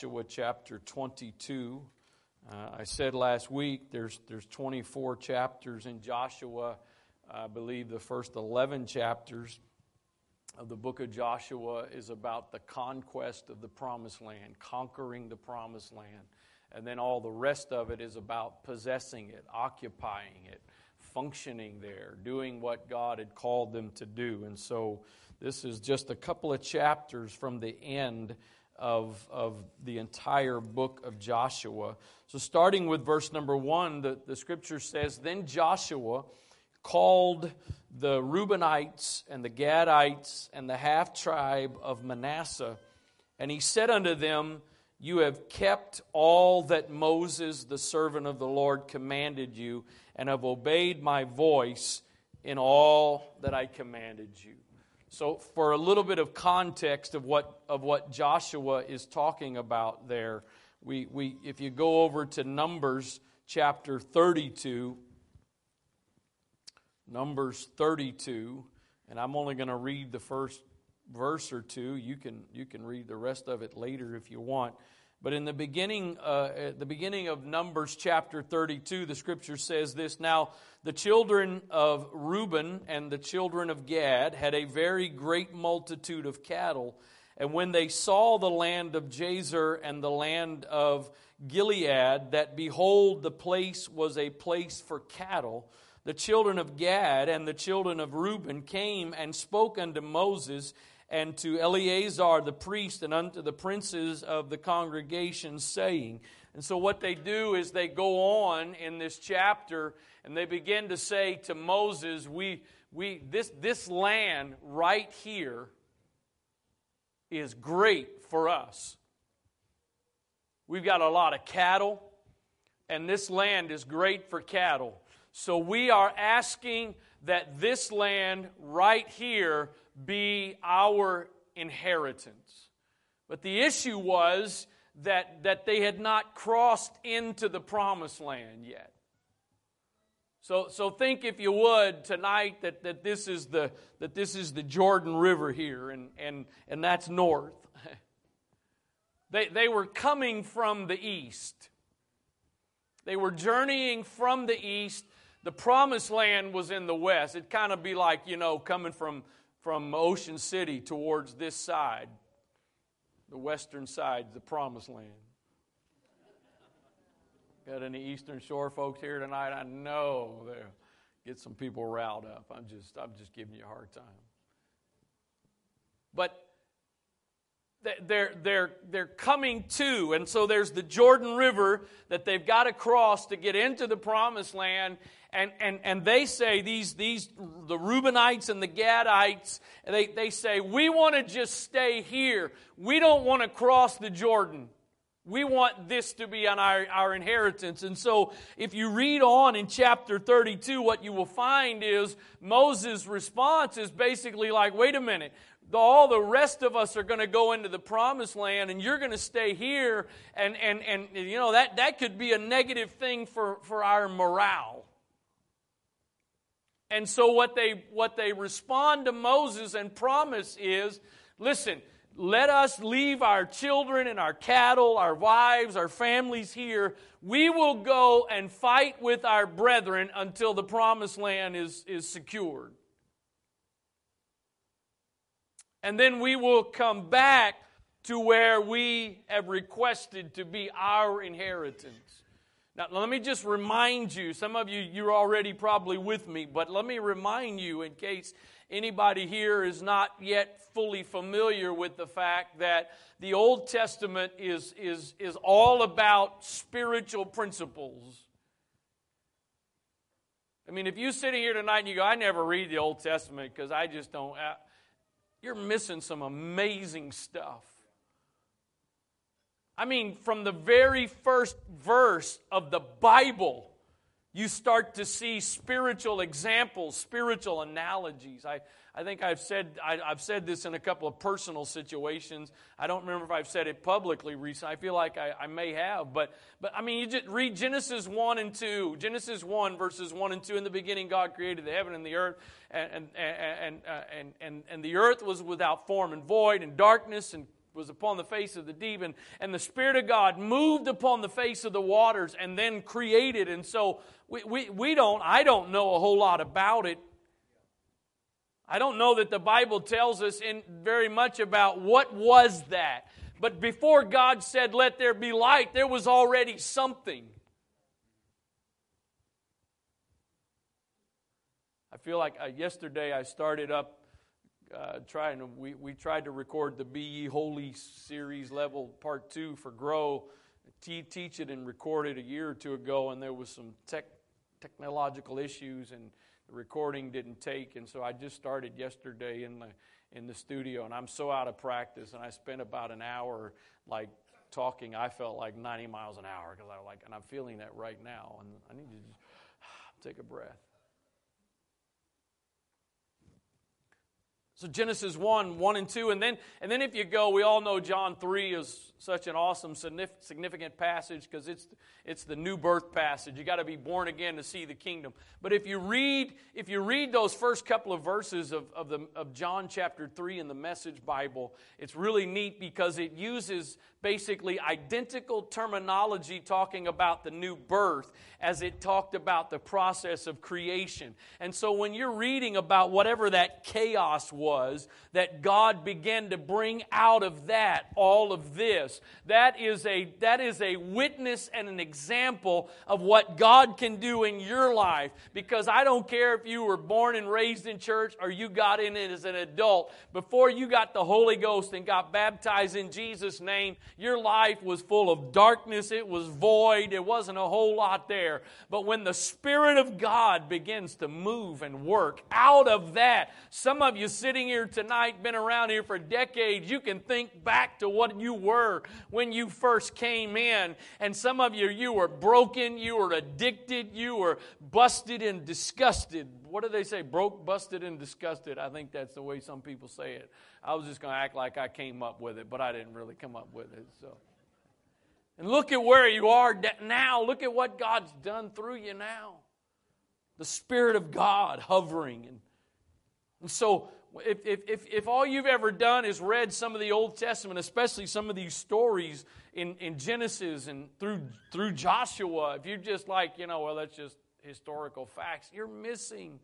Joshua chapter 22. Uh, I said last week there's, there's 24 chapters in Joshua. I believe the first 11 chapters of the book of Joshua is about the conquest of the promised land, conquering the promised land. And then all the rest of it is about possessing it, occupying it, functioning there, doing what God had called them to do. And so this is just a couple of chapters from the end of, of the entire book of Joshua. So, starting with verse number one, the, the scripture says Then Joshua called the Reubenites and the Gadites and the half tribe of Manasseh, and he said unto them, You have kept all that Moses, the servant of the Lord, commanded you, and have obeyed my voice in all that I commanded you. So, for a little bit of context of what, of what Joshua is talking about there, we, we, if you go over to Numbers chapter 32, Numbers 32, and I'm only going to read the first verse or two. You can, you can read the rest of it later if you want. But in the beginning, uh, at the beginning of Numbers chapter 32, the scripture says this Now, the children of Reuben and the children of Gad had a very great multitude of cattle. And when they saw the land of Jazer and the land of Gilead, that behold, the place was a place for cattle, the children of Gad and the children of Reuben came and spoke unto Moses and to Eleazar the priest and unto the princes of the congregation, saying, and so what they do is they go on in this chapter and they begin to say to Moses, we, we, this, this land right here is great for us. We've got a lot of cattle, and this land is great for cattle. So we are asking that this land right here be our inheritance. But the issue was that, that they had not crossed into the promised land yet. So, so think, if you would, tonight that, that, this is the, that this is the Jordan River here, and, and, and that's north. they, they were coming from the east. They were journeying from the east. The promised land was in the west. It'd kind of be like, you know, coming from, from Ocean City towards this side, the western side, the promised land. Got any Eastern Shore folks here tonight? I know they'll get some people riled up. I'm just, I'm just giving you a hard time. But they're, they're, they're coming to, and so there's the Jordan River that they've got to cross to get into the promised land. And, and, and they say, these, these, the Reubenites and the Gadites, they, they say, we want to just stay here. We don't want to cross the Jordan. We want this to be on our, our inheritance. And so, if you read on in chapter 32, what you will find is Moses' response is basically like, wait a minute, all the rest of us are going to go into the promised land and you're going to stay here. And, and, and you know, that, that could be a negative thing for, for our morale. And so, what they, what they respond to Moses and promise is listen, let us leave our children and our cattle, our wives, our families here. We will go and fight with our brethren until the promised land is, is secured. And then we will come back to where we have requested to be our inheritance. Now, let me just remind you, some of you, you're already probably with me, but let me remind you in case anybody here is not yet fully familiar with the fact that the Old Testament is, is, is all about spiritual principles. I mean, if you're sitting here tonight and you go, I never read the Old Testament because I just don't, uh, you're missing some amazing stuff. I mean, from the very first verse of the Bible, you start to see spiritual examples, spiritual analogies. I, I think I've said, I, have said this in a couple of personal situations. I don't remember if I've said it publicly recently. I feel like I, I may have. But, but I mean, you just read Genesis 1 and 2. Genesis 1, verses 1 and 2. In the beginning, God created the heaven and the earth. And, and, and, uh, and, and, and the earth was without form and void, and darkness and was upon the face of the deep, and, and the Spirit of God moved upon the face of the waters and then created. And so we, we, we don't, I don't know a whole lot about it. I don't know that the Bible tells us in very much about what was that. But before God said, Let there be light, there was already something. I feel like uh, yesterday I started up uh, trying to, we, we tried to record the Be Ye Holy series level part two for Grow, Te- teach it and record it a year or two ago, and there was some tech, technological issues, and the recording didn't take, and so I just started yesterday in the in the studio, and I'm so out of practice, and I spent about an hour like talking. I felt like 90 miles an hour because I like, and I'm feeling that right now, and I need to just take a breath. So Genesis 1, 1 and 2, and then and then if you go, we all know John 3 is such an awesome, significant passage because it's it's the new birth passage. You got to be born again to see the kingdom. But if you read if you read those first couple of verses of, of, the, of John chapter 3 in the Message Bible, it's really neat because it uses basically identical terminology talking about the new birth as it talked about the process of creation. And so when you're reading about whatever that chaos was that God began to bring out of that all of this, that is a that is a witness and an example of what God can do in your life. Because I don't care if you were born and raised in church or you got in it as an adult. Before you got the Holy Ghost and got baptized in Jesus name your life was full of darkness, it was void, it wasn't a whole lot there. But when the Spirit of God begins to move and work out of that, some of you sitting here tonight, been around here for decades, you can think back to what you were when you first came in. And some of you, you were broken, you were addicted, you were busted and disgusted. What do they say? Broke, busted, and disgusted. I think that's the way some people say it. I was just going to act like I came up with it, but I didn't really come up with it. So, and look at where you are now. Look at what God's done through you now. The Spirit of God hovering, and, and so if, if, if, if all you've ever done is read some of the Old Testament, especially some of these stories in, in Genesis and through, through Joshua, if you're just like, you know, well, that's just historical facts, you're missing.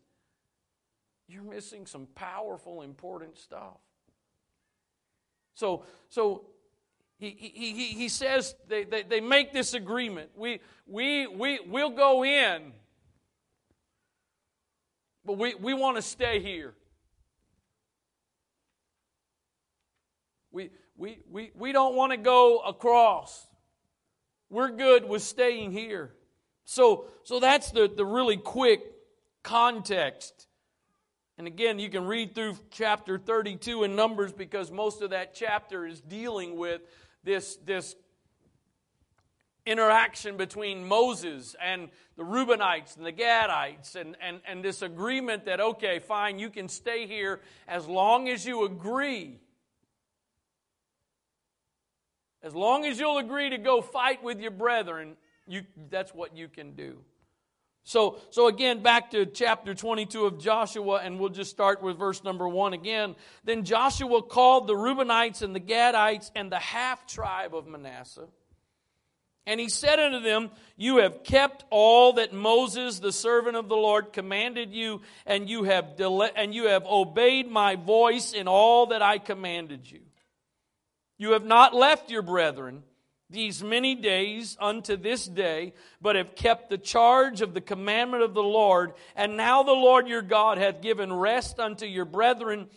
You're missing some powerful, important stuff. So, so he, he, he, says they, they, they make this agreement. We, we, we, we'll go in, but we, we want to stay here. We, we, we, we don't want to go across. We're good with staying here. So, so that's the, the really quick context and again, you can read through chapter 32 in Numbers because most of that chapter is dealing with this, this interaction between Moses and the Reubenites and the Gadites and, and, and this agreement that, okay, fine, you can stay here as long as you agree. As long as you'll agree to go fight with your brethren, you, that's what you can do. So, so again, back to chapter 22 of Joshua, and we'll just start with verse number one again. Then Joshua called the Reubenites and the Gadites and the half tribe of Manasseh. And he said unto them, You have kept all that Moses, the servant of the Lord, commanded you, and you have, dele- and you have obeyed my voice in all that I commanded you. You have not left your brethren these many days unto this day, but have kept the charge of the commandment of the Lord. And now the Lord your God hath given rest unto your brethren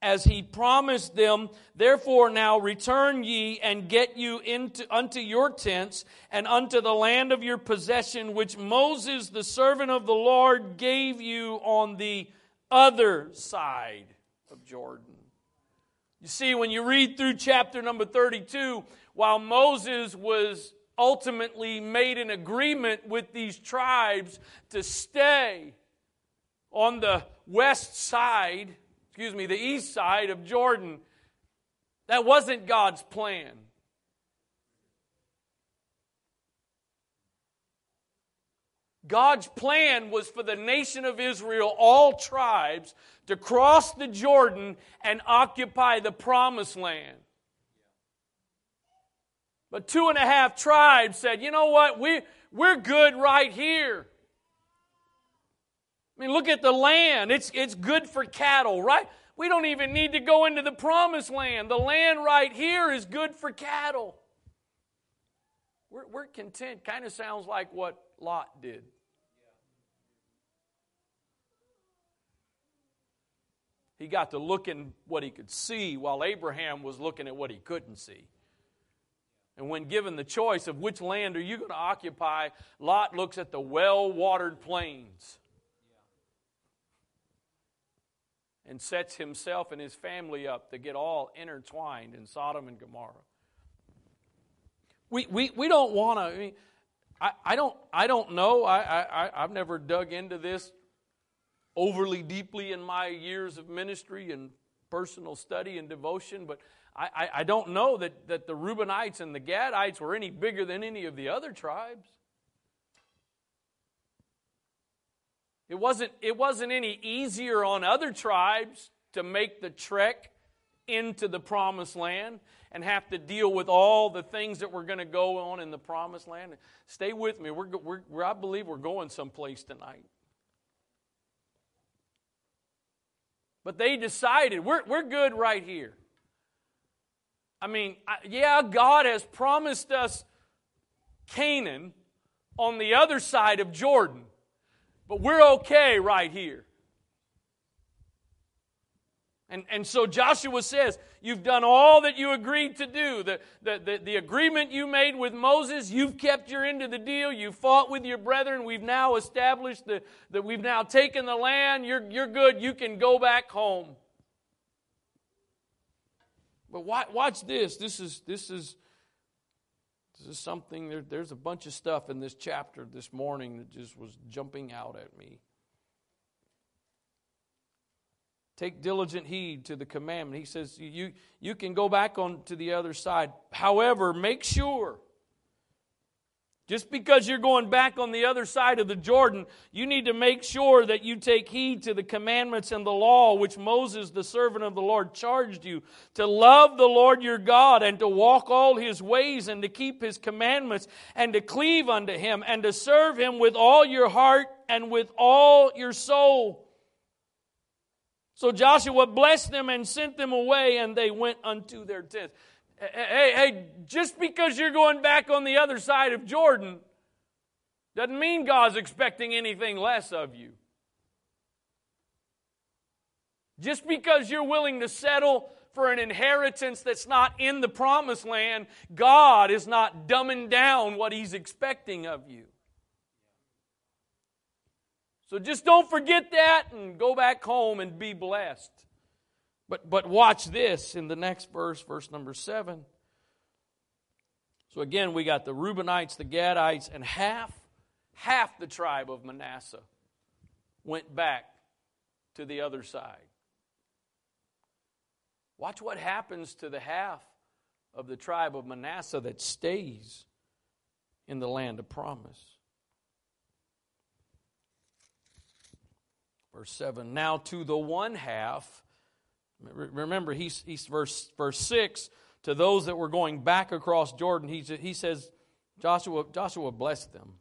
as he promised them. Therefore now return ye and get you into, unto your tents and unto the land of your possession, which Moses, the servant of the Lord, gave you on the other side of Jordan. You see, when you read through chapter number 32, while Moses was ultimately made an agreement with these tribes to stay on the west side, excuse me, the east side of Jordan, that wasn't God's plan. God's plan was for the nation of Israel, all tribes, to cross the Jordan and occupy the promised land. But two and a half tribes said, you know what, we, we're good right here. I mean, look at the land. It's, it's good for cattle, right? We don't even need to go into the promised land. The land right here is good for cattle. We're, we're content. Kind of sounds like what Lot did. He got to looking what he could see while Abraham was looking at what he couldn't see. And when given the choice of which land are you going to occupy, Lot looks at the well watered plains and sets himself and his family up to get all intertwined in Sodom and Gomorrah. We, we, we don't want to. I, mean, I, I, don't, I don't know. I, I, I've never dug into this overly deeply in my years of ministry and personal study and devotion, but I, I, I don't know that, that the Reubenites and the Gadites were any bigger than any of the other tribes. It wasn't, it wasn't any easier on other tribes to make the trek into the promised land and have to deal with all the things that were going to go on in the promised land. Stay with me. We're, we're, I believe we're going someplace tonight. But they decided we're, we're good right here. I mean, yeah, God has promised us Canaan on the other side of Jordan, but we're okay right here. And, and so Joshua says, You've done all that you agreed to do. The, the, the, the, agreement you made with Moses, you've kept your end of the deal. You fought with your brethren. We've now established that we've now taken the land. You're, you're good. You can go back home. But watch this. This is, this is, this is something, there, there's a bunch of stuff in this chapter this morning that just was jumping out at me. Take diligent heed to the commandment. He says you, you can go back on to the other side. However, make sure just because you're going back on the other side of the Jordan, you need to make sure that you take heed to the commandments and the law which Moses, the servant of the Lord, charged you to love the Lord your God and to walk all his ways and to keep his commandments and to cleave unto him and to serve him with all your heart and with all your soul. So Joshua blessed them and sent them away, and they went unto their tents hey, hey, just because you're going back on the other side of Jordan doesn't mean God's expecting anything less of you. Just because you're willing to settle for an inheritance that's not in the promised land, God is not dumbing down what He's expecting of you. So just don't forget that and go back home and be blessed. But, but watch this in the next verse, verse number seven. So again, we got the Reubenites, the Gadites, and half, half the tribe of Manasseh went back to the other side. Watch what happens to the half of the tribe of Manasseh that stays in the land of promise. Verse 7 Now to the one half Remember, he's, he's verse, verse 6 to those that were going back across Jordan, he, he says, Joshua, Joshua blessed them.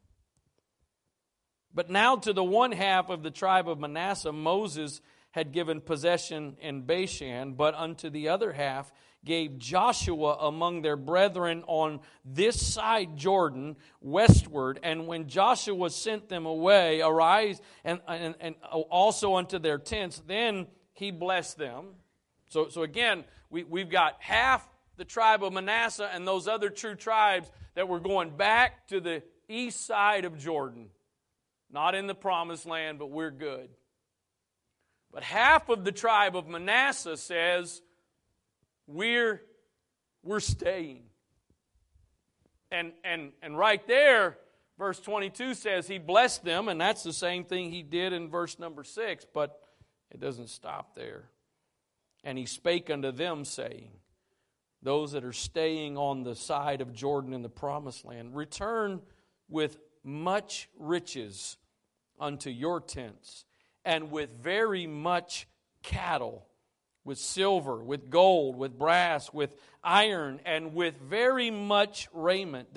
But now to the one half of the tribe of Manasseh, Moses had given possession in Bashan, but unto the other half gave Joshua among their brethren on this side Jordan, westward. And when Joshua sent them away, arise, and, and, and also unto their tents, then he blessed them. So, so again, we, we've got half the tribe of Manasseh and those other true tribes that were going back to the east side of Jordan. Not in the promised land, but we're good. But half of the tribe of Manasseh says, we're, we're staying. And, and, and right there, verse 22 says he blessed them, and that's the same thing he did in verse number 6, but it doesn't stop there. And he spake unto them, saying, Those that are staying on the side of Jordan in the promised land, return with much riches unto your tents, and with very much cattle with silver, with gold, with brass, with iron, and with very much raiment.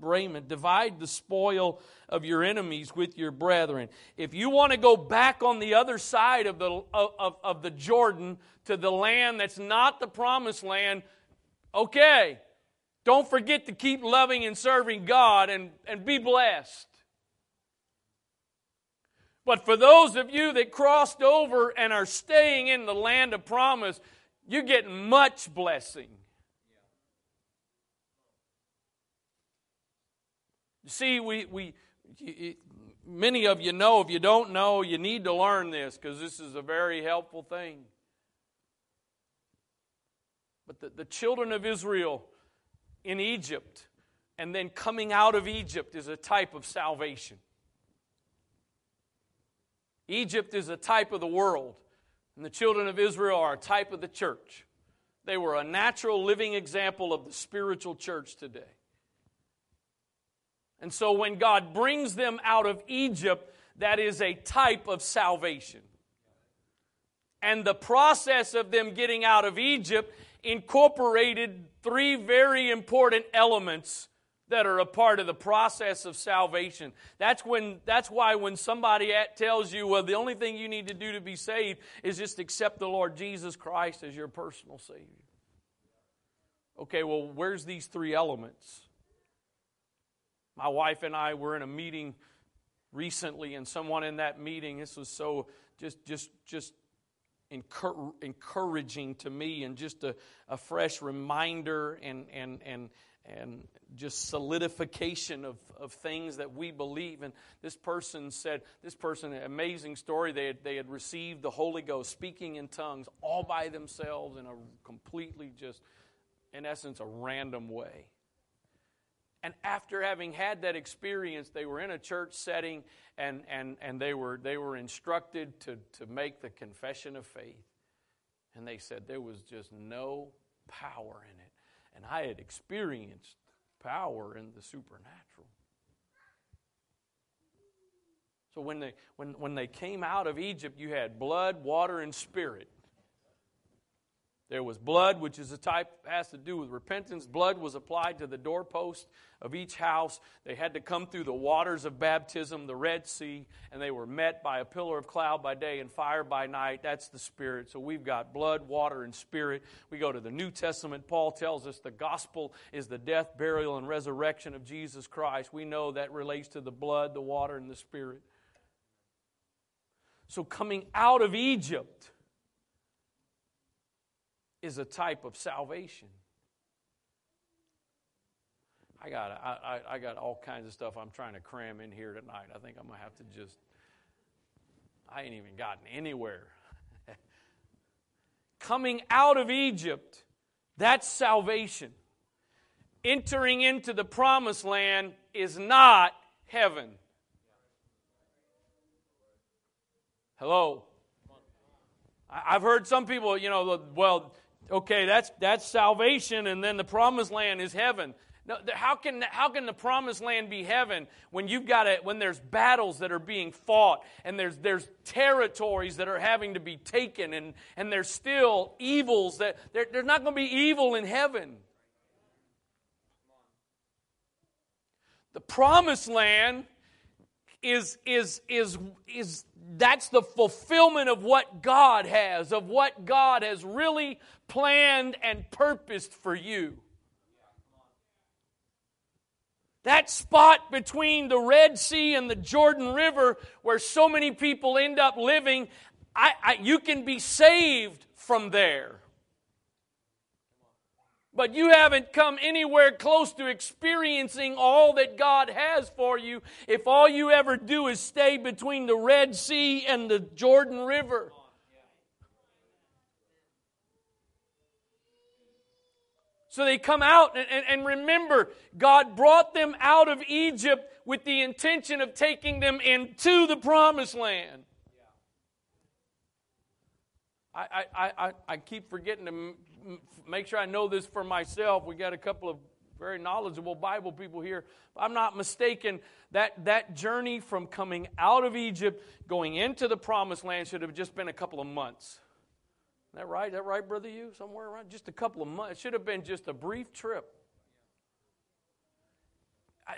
raiment. Divide the spoil of your enemies with your brethren. If you want to go back on the other side of the, of, of the Jordan to the land that's not the promised land, okay. Don't forget to keep loving and serving God and, and be blessed. But for those of you that crossed over and are staying in the land of promise, you get much blessing. You see, we, we many of you know, if you don't know, you need to learn this because this is a very helpful thing. But the, the children of Israel in Egypt and then coming out of Egypt is a type of salvation. Egypt is a type of the world, and the children of Israel are a type of the church. They were a natural living example of the spiritual church today. And so when God brings them out of Egypt, that is a type of salvation. And the process of them getting out of Egypt incorporated three very important elements that are a part of the process of salvation. That's when that's why when somebody tells you, well, the only thing you need to do to be saved is just accept the Lord Jesus Christ as your personal savior. Okay, well, where's these three elements? My wife and I were in a meeting recently and someone in that meeting this was so just just just encouraging to me and just a, a fresh reminder and and and and just solidification of, of things that we believe. And this person said, this person, amazing story, they had, they had received the Holy Ghost speaking in tongues all by themselves in a completely just, in essence, a random way. And after having had that experience, they were in a church setting and, and, and they, were, they were instructed to, to make the confession of faith. And they said there was just no power in it and I had experienced power in the supernatural. So when they, when, when they came out of Egypt, you had blood, water, and spirit. There was blood, which is a type, has to do with repentance. Blood was applied to the doorpost of each house. They had to come through the waters of baptism, the Red Sea, and they were met by a pillar of cloud by day and fire by night. That's the Spirit. So we've got blood, water, and Spirit. We go to the New Testament. Paul tells us the gospel is the death, burial, and resurrection of Jesus Christ. We know that relates to the blood, the water, and the Spirit. So coming out of Egypt, is a type of salvation. I got, I, I, got all kinds of stuff I'm trying to cram in here tonight. I think I'm to have to just, I ain't even gotten anywhere. Coming out of Egypt, that's salvation. Entering into the promised land is not heaven. Hello? I've heard some people, you know, well, okay, that's, that's salvation, and then the promised land is heaven. No, how can, how can the promised land be heaven when you've got it, when there's battles that are being fought and there's, there's territories that are having to be taken and, and there's still evils that there, there's not going to be evil in heaven. The promised land is, is, is, is that's the fulfillment of what God has, of what God has really planned and purposed for you. That spot between the Red Sea and the Jordan River, where so many people end up living, I, I, you can be saved from there but you haven't come anywhere close to experiencing all that God has for you if all you ever do is stay between the Red Sea and the Jordan River. So they come out, and, and, and, remember, God brought them out of Egypt with the intention of taking them into the promised land. I, I, I, I keep forgetting to make sure I know this for myself. We got a couple of very knowledgeable Bible people here. If I'm not mistaken, that, that journey from coming out of Egypt, going into the promised land, should have just been a couple of months. that right? Is that right, brother? You somewhere around? Just a couple of months. It should have been just a brief trip.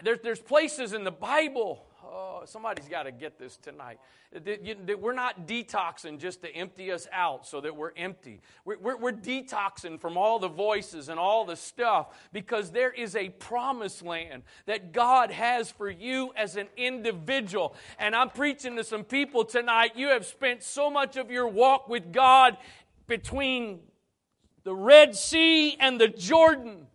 There's, there's places in the Bible Oh, somebody's got to get this tonight. We're not detoxing just to empty us out so that we're empty. We're, we're, detoxing from all the voices and all the stuff because there is a promised land that God has for you as an individual. And I'm preaching to some people tonight. You have spent so much of your walk with God between the Red Sea and the Jordan.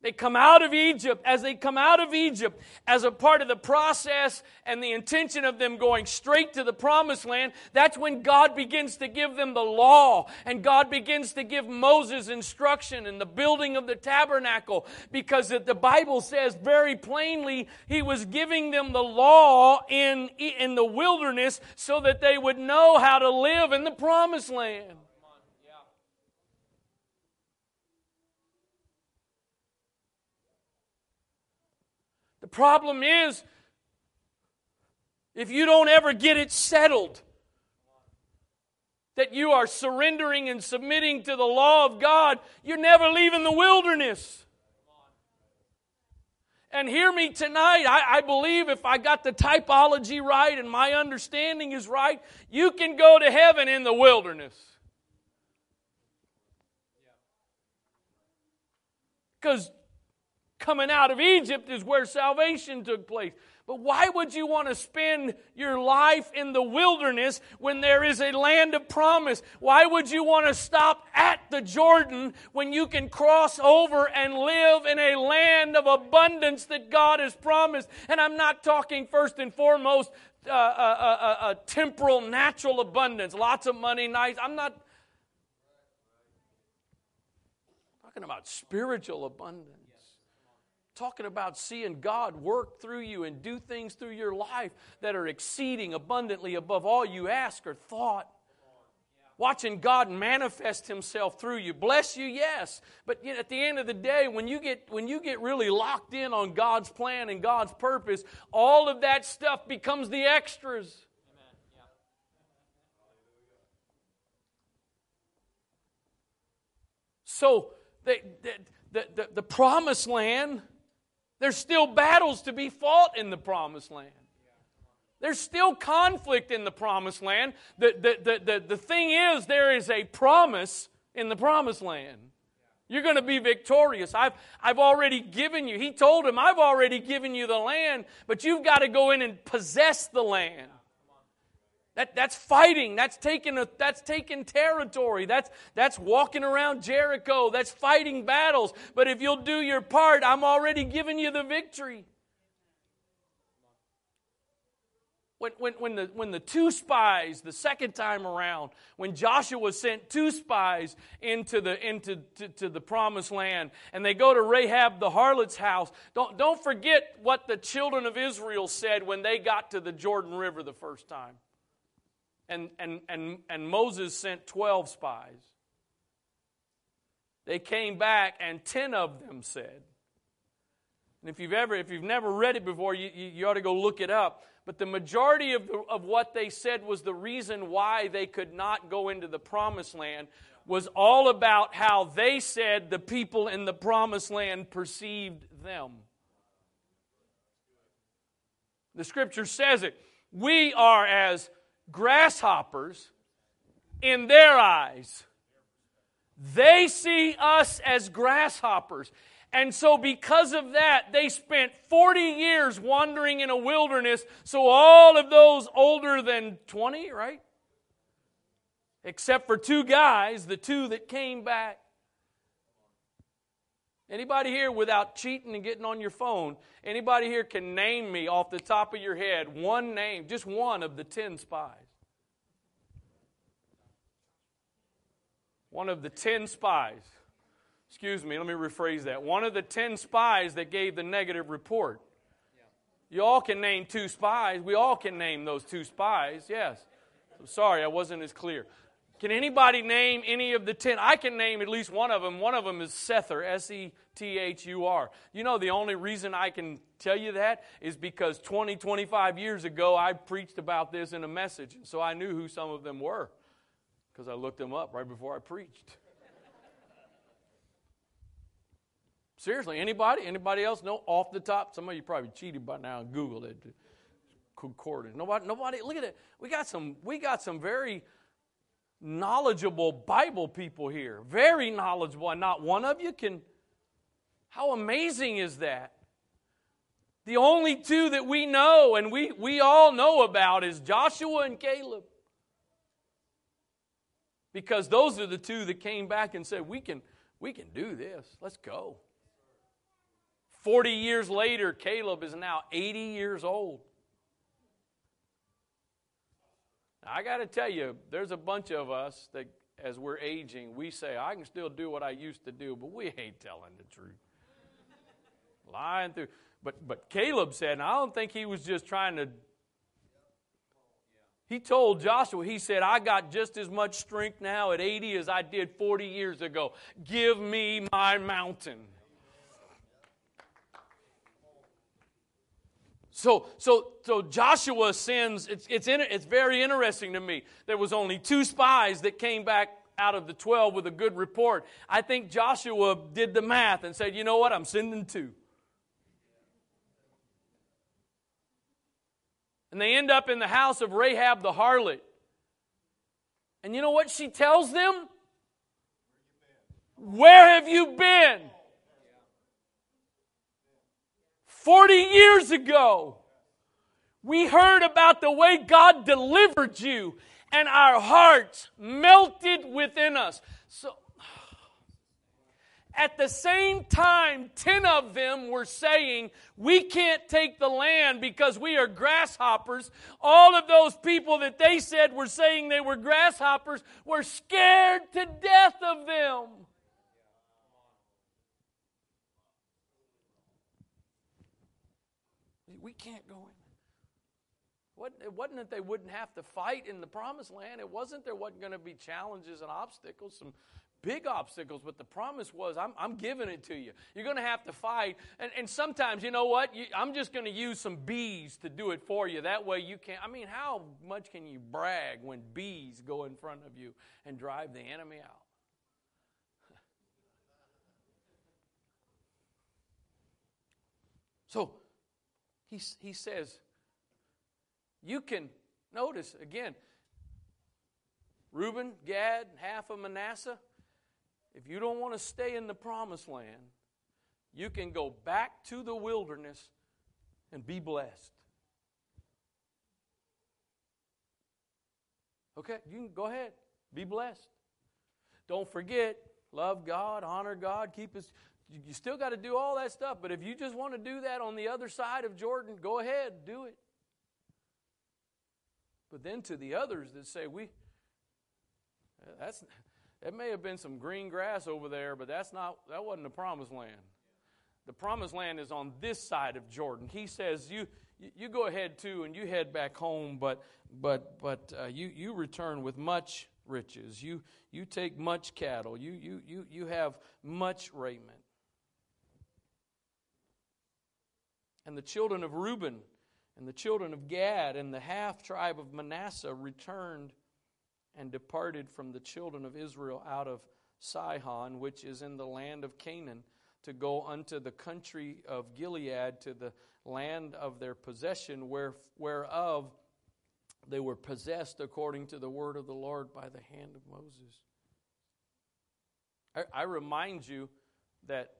They come out of Egypt, as they come out of Egypt, as a part of the process and the intention of them going straight to the promised land, that's when God begins to give them the law. And God begins to give Moses instruction in the building of the tabernacle. Because the Bible says very plainly, He was giving them the law in, in the wilderness so that they would know how to live in the promised land. Problem is, if you don't ever get it settled, that you are surrendering and submitting to the law of God, you're never leaving the wilderness. And hear me tonight. I, I, believe if I got the typology right and my understanding is right, you can go to heaven in the wilderness. Because coming out of Egypt is where salvation took place. But why would you want to spend your life in the wilderness when there is a land of promise? Why would you want to stop at the Jordan when you can cross over and live in a land of abundance that God has promised? And I'm not talking first and foremost uh, uh, uh, uh temporal, natural abundance, lots of money, nice. I'm not talking about spiritual abundance talking about seeing God work through you and do things through your life that are exceeding abundantly above all you ask or thought. Watching God manifest Himself through you. Bless you, yes. But at the end of the day, when you get when you get really locked in on God's plan and God's purpose, all of that stuff becomes the extras. So the, the, the, the promised land there's still battles to be fought in the promised land. There's still conflict in the promised land. The, the, the, the, the thing is, there is a promise in the promised land. You're going to be victorious. I've, I've already given you. He told him, I've already given you the land, but you've got to go in and possess the land. That, that's fighting. That's taking, a, that's taking territory. That's, that's walking around Jericho. That's fighting battles. But if you'll do your part, I'm already giving you the victory. When, when, when, the, when the two spies, the second time around, when Joshua sent two spies into the, into to, to the promised land, and they go to Rahab the harlot's house, don't, don't forget what the children of Israel said when they got to the Jordan River the first time and, and, and, and Moses sent 12 spies. They came back, and 10 of them said, and if you've ever, if you've never read it before, you, you, you ought to go look it up. But the majority of, the, of what they said was the reason why they could not go into the promised land was all about how they said the people in the promised land perceived them. The scripture says it. We are as grasshoppers in their eyes. They see us as grasshoppers. And so, because of that, they spent 40 years wandering in a wilderness. So, all of those older than 20, right? Except for two guys, the two that came back. Anybody here without cheating and getting on your phone, anybody here can name me off the top of your head one name, just one of the 10 spies? One of the 10 spies. Excuse me, let me rephrase that. One of the 10 spies that gave the negative report. You all can name two spies. We all can name those two spies, yes. I'm sorry, I wasn't as clear. Can anybody name any of the ten? I can name at least one of them. One of them is Sethur, S E T H U R. You know, the only reason I can tell you that is because 20, 25 years ago, I preached about this in a message. and So I knew who some of them were because I looked them up right before I preached. Seriously, anybody? Anybody else know off the top? Some of you probably cheated by now and Googled it. Concordance. Nobody, nobody, look at it. We got some, we got some very knowledgeable Bible people here. Very knowledgeable. And not one of you can. How amazing is that? The only two that we know and we, we all know about is Joshua and Caleb. Because those are the two that came back and said, We can, we can do this. Let's go. 40 years later, Caleb is now 80 years old. Now, I got to tell you, there's a bunch of us that, as we're aging, we say, I can still do what I used to do, but we ain't telling the truth. Lying through. But, but Caleb said, and I don't think he was just trying to. He told Joshua, he said, I got just as much strength now at 80 as I did 40 years ago. Give me my mountain. So, so, so Joshua sends, it's, it's, in, it's very interesting to me. There was only two spies that came back out of the 12 with a good report. I think Joshua did the math and said, you know what, I'm sending two. And they end up in the house of Rahab the harlot. And you know what she tells them? Where have you been? 40 years ago, we heard about the way God delivered you, and our hearts melted within us. So, at the same time, 10 of them were saying, We can't take the land because we are grasshoppers. All of those people that they said were saying they were grasshoppers were scared to death of them. We can't go in. it wasn't that they wouldn't have to fight in the promised land. It wasn't there wasn't going to be challenges and obstacles, some big obstacles, but the promise was, I'm, I'm giving it to you. You're going to have to fight. And, and sometimes, you know what? You, I'm just going to use some bees to do it for you. That way you can't. I mean, how much can you brag when bees go in front of you and drive the enemy out? So, he, he says, You can, notice again, Reuben, Gad, half of Manasseh, if you don't want to stay in the promised land, you can go back to the wilderness and be blessed. Okay, you can go ahead, be blessed. Don't forget, love God, honor God, keep His you still got to do all that stuff, but if you just want to do that on the other side of Jordan, go ahead, do it. But then to the others that say, we, that's, that may have been some green grass over there, but that's not, that wasn't the promised land. The promised land is on this side of Jordan. He says, you, you go ahead too, and you head back home, but, but, but uh, you, you return with much riches. You, you take much cattle. You, you, you, you have much raiment. And the children of Reuben and the children of Gad and the half tribe of Manasseh returned and departed from the children of Israel out of Shiloh, which is in the land of Canaan, to go unto the country of Gilead, to the land of their possession, where, whereof they were possessed according to the word of the Lord by the hand of Moses. I, I remind you that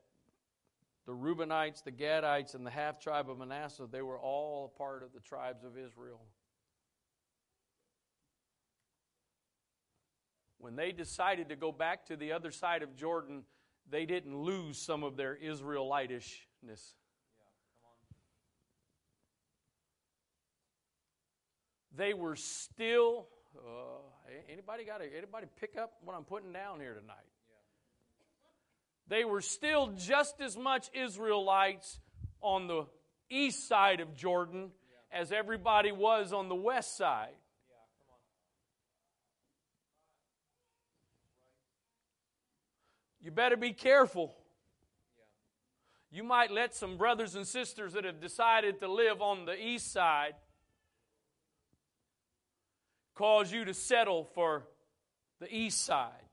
the Reubenites, the Gadites, and the half tribe of Manasseh, they were all a part of the tribes of Israel. When they decided to go back to the other side of Jordan, they didn't lose some of their Israelitishness. They were still. Uh, anybody got to, anybody pick up what I'm putting down here tonight? They were still just as much Israelites on the east side of Jordan yeah. as everybody was on the west side. you better be careful. You might let some brothers and sisters that have decided to live on the east side cause you to settle for the east side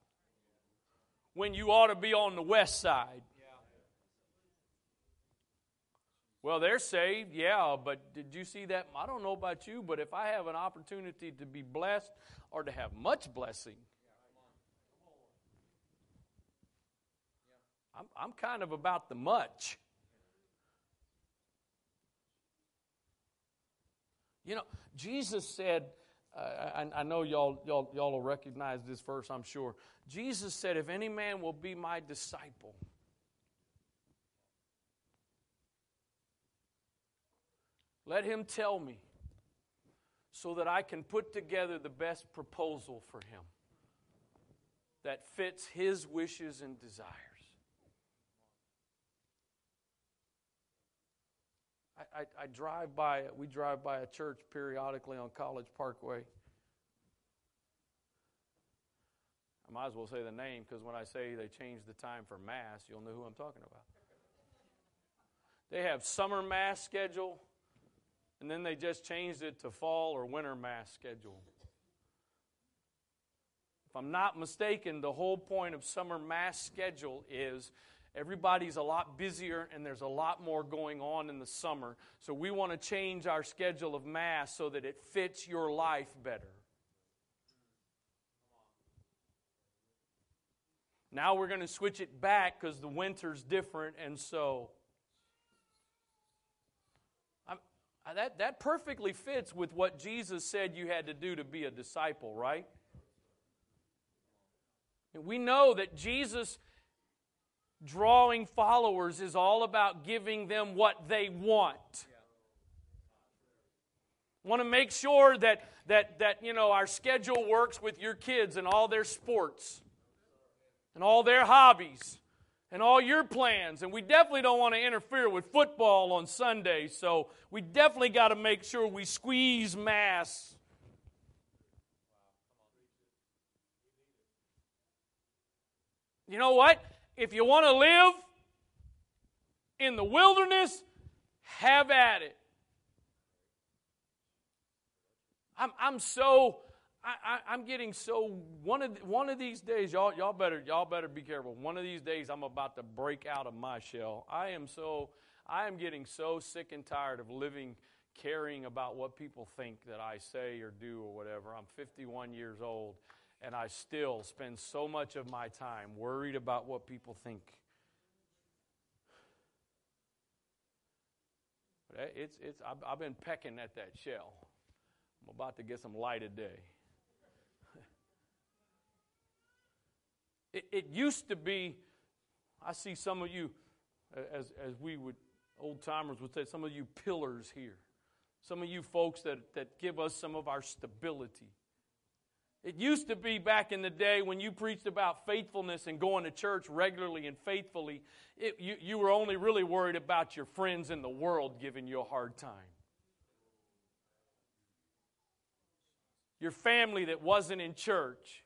when you ought to be on the west side. Well, they're saved, yeah, but did you see that? I don't know about you, but if I have an opportunity to be blessed or to have much blessing, I'm, I'm kind of about the much. You know, Jesus said, I, I, know y'all, y'all, y'all will recognize this verse, I'm sure. Jesus said, If any man will be my disciple, Let him tell me so that I can put together the best proposal for him that fits his wishes and desires. I, I, drive by, we drive by a church periodically on College Parkway. I might as well say the name because when I say they changed the time for Mass, you'll know who I'm talking about. They have summer Mass schedule and then they just changed it to fall or winter mass schedule. If I'm not mistaken, the whole point of summer mass schedule is everybody's a lot busier and there's a lot more going on in the summer. So we want to change our schedule of mass so that it fits your life better. Now we're going to switch it back because the winter's different, and so that, that perfectly fits with what Jesus said you had to do to be a disciple, right? And we know that Jesus drawing followers is all about giving them what they want. Want to make sure that, that, that you know our schedule works with your kids and all their sports and all their hobbies and all your plans. And we definitely don't want to interfere with football on Sunday, so we definitely got to make sure we squeeze Mass. You know what? If you want to live in the wilderness, have at it. I'm, I'm so I, am getting so one of one of these days, y'all y'all better y'all better be careful. One of these days, I'm about to break out of my shell. I am so I am getting so sick and tired of living caring about what people think that I say or do or whatever. I'm 51 years old, and I still spend so much of my time worried about what people think. It's it's I've, I've been pecking at that shell. I'm about to get some light today. It, it used to be, I see some of you, as, as we would, old timers would say, some of you pillars here. Some of you folks that, that give us some of our stability. It used to be back in the day when you preached about faithfulness and going to church regularly and faithfully, it, you, you were only really worried about your friends in the world giving you a hard time. Your family that wasn't in church.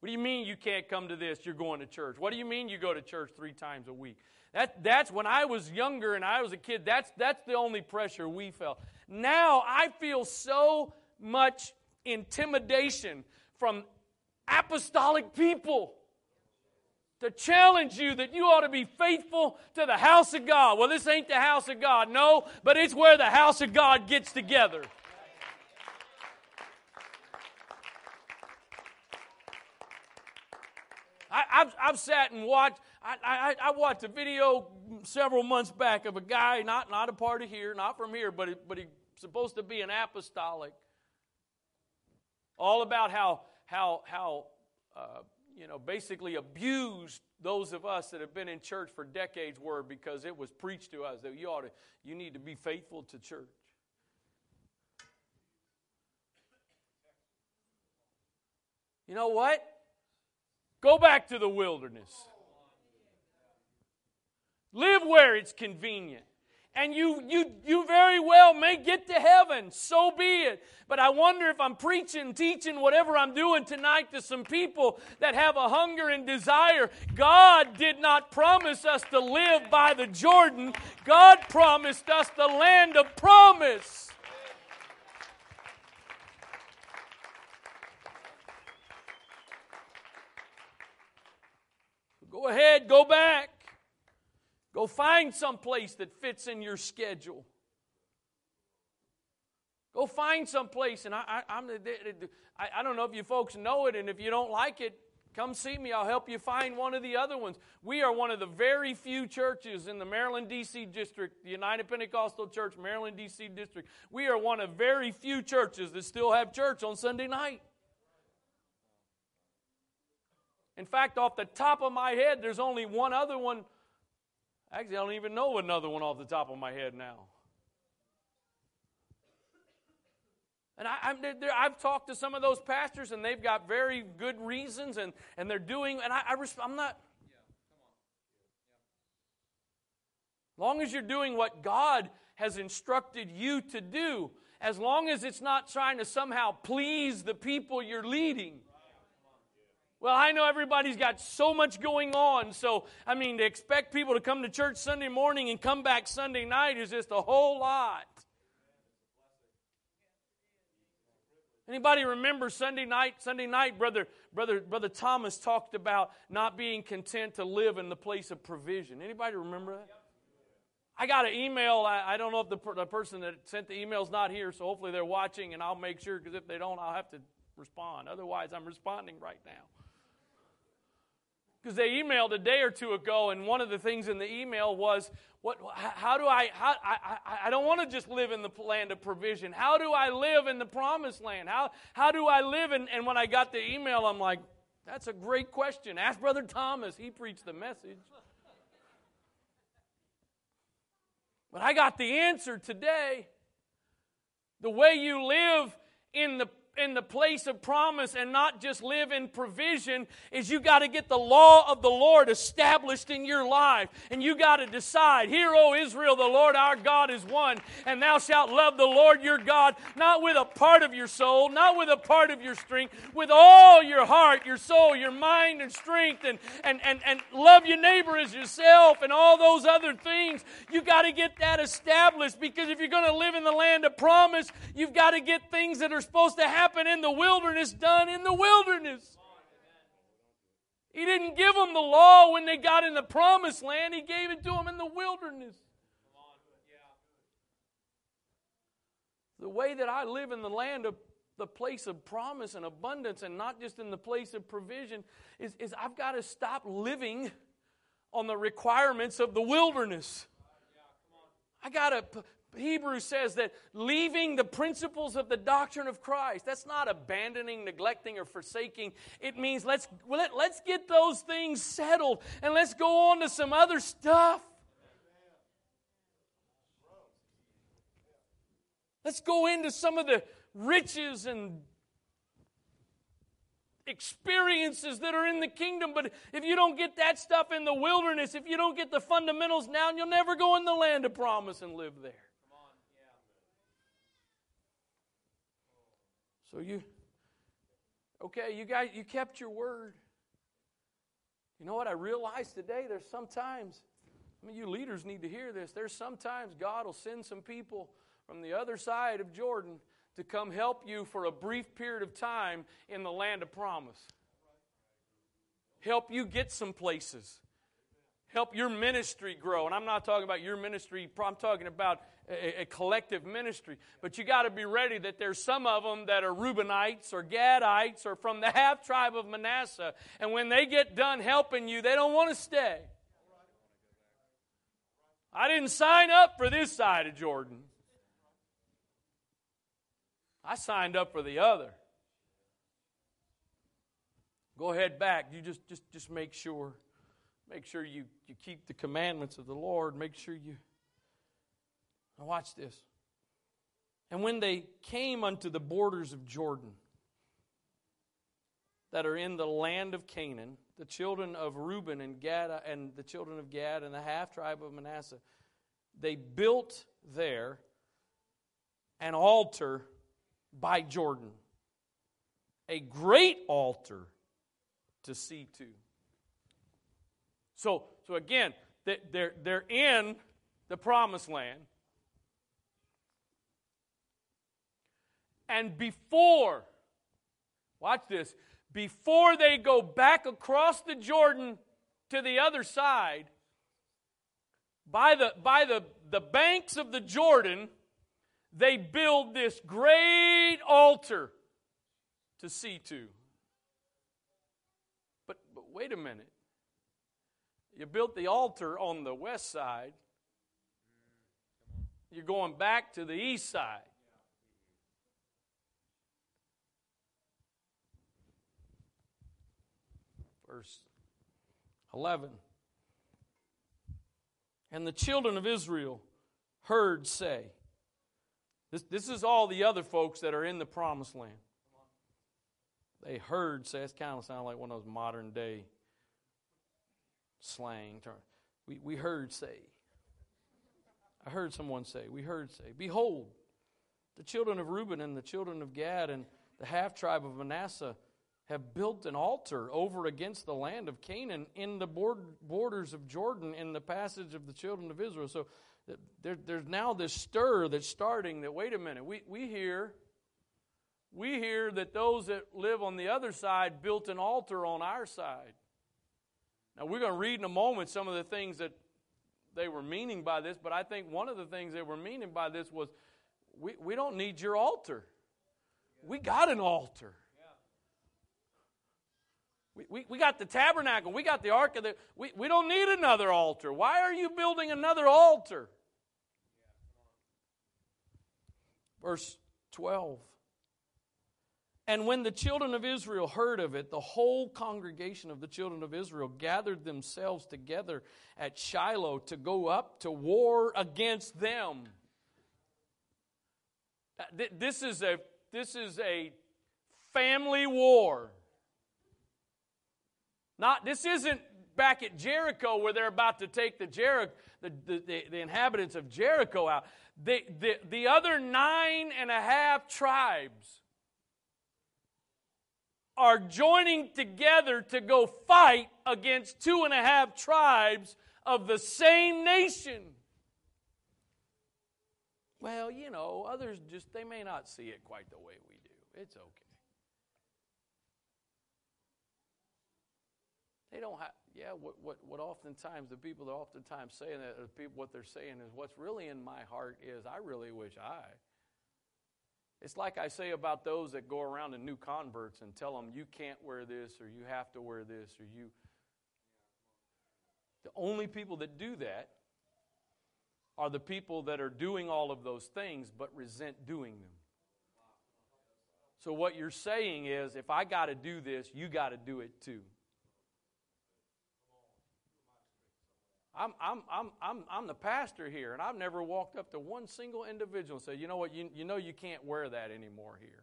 What do you mean you can't come to this? You're going to church. What do you mean you go to church three times a week? That, that's when I was younger and I was a kid, that's, that's the only pressure we felt. Now I feel so much intimidation from apostolic people to challenge you that you ought to be faithful to the house of God. Well, this ain't the house of God. No, but it's where the house of God gets together. I, have I've sat and watched. I, I, I, watched a video several months back of a guy, not, not a part of here, not from here, but, but he's supposed to be an apostolic. All about how, how, how uh, you know, basically abused those of us that have been in church for decades were because it was preached to us that you ought to, you need to be faithful to church. You know what? Go back to the wilderness. Live where it's convenient. And you, you, you very well may get to heaven. So be it. But I wonder if I'm preaching, teaching, whatever I'm doing tonight to some people that have a hunger and desire. God did not promise us to live by the Jordan, God promised us the land of promise. Go ahead, go back. Go find some place that fits in your schedule. Go find some place, and I, I, I'm, I, I don't know if you folks know it, and if you don't like it, come see me. I'll help you find one of the other ones. We are one of the very few churches in the Maryland, D.C. district, the United Pentecostal Church, Maryland, D.C. district. We are one of very few churches that still have church on Sunday night. In fact, off the top of my head, there's only one other one Actually, I don't even know another one off the top of my head now. And I, have talked to some of those pastors, and they've got very good reasons, and, and they're doing, and I, I I'm not. As long as you're doing what God has instructed you to do, as long as it's not trying to somehow please the people you're leading, well, I know everybody's got so much going on. So, I mean, to expect people to come to church Sunday morning and come back Sunday night is just a whole lot. Anybody remember Sunday night? Sunday night, brother, brother, brother Thomas talked about not being content to live in the place of provision. Anybody remember that? I got an email. I, I don't know if the, the person that sent the email is not here, so hopefully they're watching, and I'll make sure because if they don't, I'll have to respond. Otherwise, I'm responding right now. Because they emailed a day or two ago, and one of the things in the email was, "What? How do I? How, I, I, I don't want to just live in the land of provision. How do I live in the promised land? How, how do I live?" And, and when I got the email, I'm like, "That's a great question. Ask Brother Thomas. He preached the message." But I got the answer today. The way you live in the in the place of promise and not just live in provision is you got to get the law of the Lord established in your life. And you got to decide, Hear, O Israel, the Lord our God is one, and thou shalt love the Lord your God, not with a part of your soul, not with a part of your strength, with all your heart, your soul, your mind, and strength, and, and, and, and love your neighbor as yourself, and all those other things. You got to get that established because if you're going to live in the land of promise, you've got to get things that are supposed to happen in the wilderness done in the wilderness. He didn't give them the law when they got in the promised land, He gave it to them in the wilderness. The way that I live in the land of the place of promise and abundance and not just in the place of provision is, is I've got to stop living on the requirements of the wilderness. I got to Hebrews says that leaving the principles of the doctrine of Christ, that's not abandoning, neglecting, or forsaking. It means let's, let, let's get those things settled and let's go on to some other stuff. Let's go into some of the riches and experiences that are in the kingdom. But if you don't get that stuff in the wilderness, if you don't get the fundamentals now, you'll never go in the land of promise and live there. So you, okay, you guys, you kept your word. You know what I realized today? There's sometimes, I mean, you leaders need to hear this. There's sometimes God will send some people from the other side of Jordan to come help you for a brief period of time in the land of promise. Help you get some places. Help your ministry grow. And I'm not talking about your ministry, I'm talking about a, a collective ministry. But you got to be ready that there's some of them that are Reubenites or Gadites or from the half tribe of Manasseh. And when they get done helping you, they don't want to stay. I didn't sign up for this side of Jordan. I signed up for the other. Go ahead back. You just just just make sure make sure you, you keep the commandments of the Lord. Make sure you now, watch this. And when they came unto the borders of Jordan, that are in the land of Canaan, the children of Reuben and Gad and the children of Gad and the half tribe of Manasseh, they built there an altar by Jordan, a great altar to see to. So, so again, they're, they're in the promised land. And before, watch this, before they go back across the Jordan to the other side, by the, by the, the banks of the Jordan, they build this great altar to see to. But, but wait a minute. You built the altar on the west side. You're going back to the east side. Verse 11. And the children of Israel heard say, this, this is all the other folks that are in the promised land. They heard say, it kind of sound like one of those modern day slang terms. We, we heard say. I heard someone say, we heard say, Behold, the children of Reuben and the children of Gad and the half tribe of Manasseh have built an altar over against the land of Canaan in the borders of Jordan in the passage of the children of Israel. So there, there's now this stir that's starting that, wait a minute, we, we hear. We hear that those that live on the other side built an altar on our side. Now, we're going to read in a moment some of the things that they were meaning by this, but I think one of the things they were meaning by this was we, we don't need your altar. We got an altar. We, we, got the tabernacle. We got the ark of the. We, we don't need another altar. Why are you building another altar? Verse 12. And when the children of Israel heard of it, the whole congregation of the children of Israel gathered themselves together at Shiloh to go up to war against them. This is a, this is a family war. Not, this isn't back at Jericho where they're about to take the, Jericho, the, the, the, the inhabitants of Jericho out. The, the, the other nine and a half tribes are joining together to go fight against two and a half tribes of the same nation. Well, you know, others just, they may not see it quite the way we do. It's okay. They don't have, yeah, what, what, what oftentimes the people that oftentimes saying that, the people, what they're saying is, what's really in my heart is, I really wish I. It's like I say about those that go around to new converts and tell them, you can't wear this, or you have to wear this, or you. The only people that do that are the people that are doing all of those things but resent doing them. So, what you're saying is, if I got to do this, you got to do it too. I'm, I'm, I'm, I'm, I'm the pastor here, and I've never walked up to one single individual and said, you know what, you, you know you can't wear that anymore here.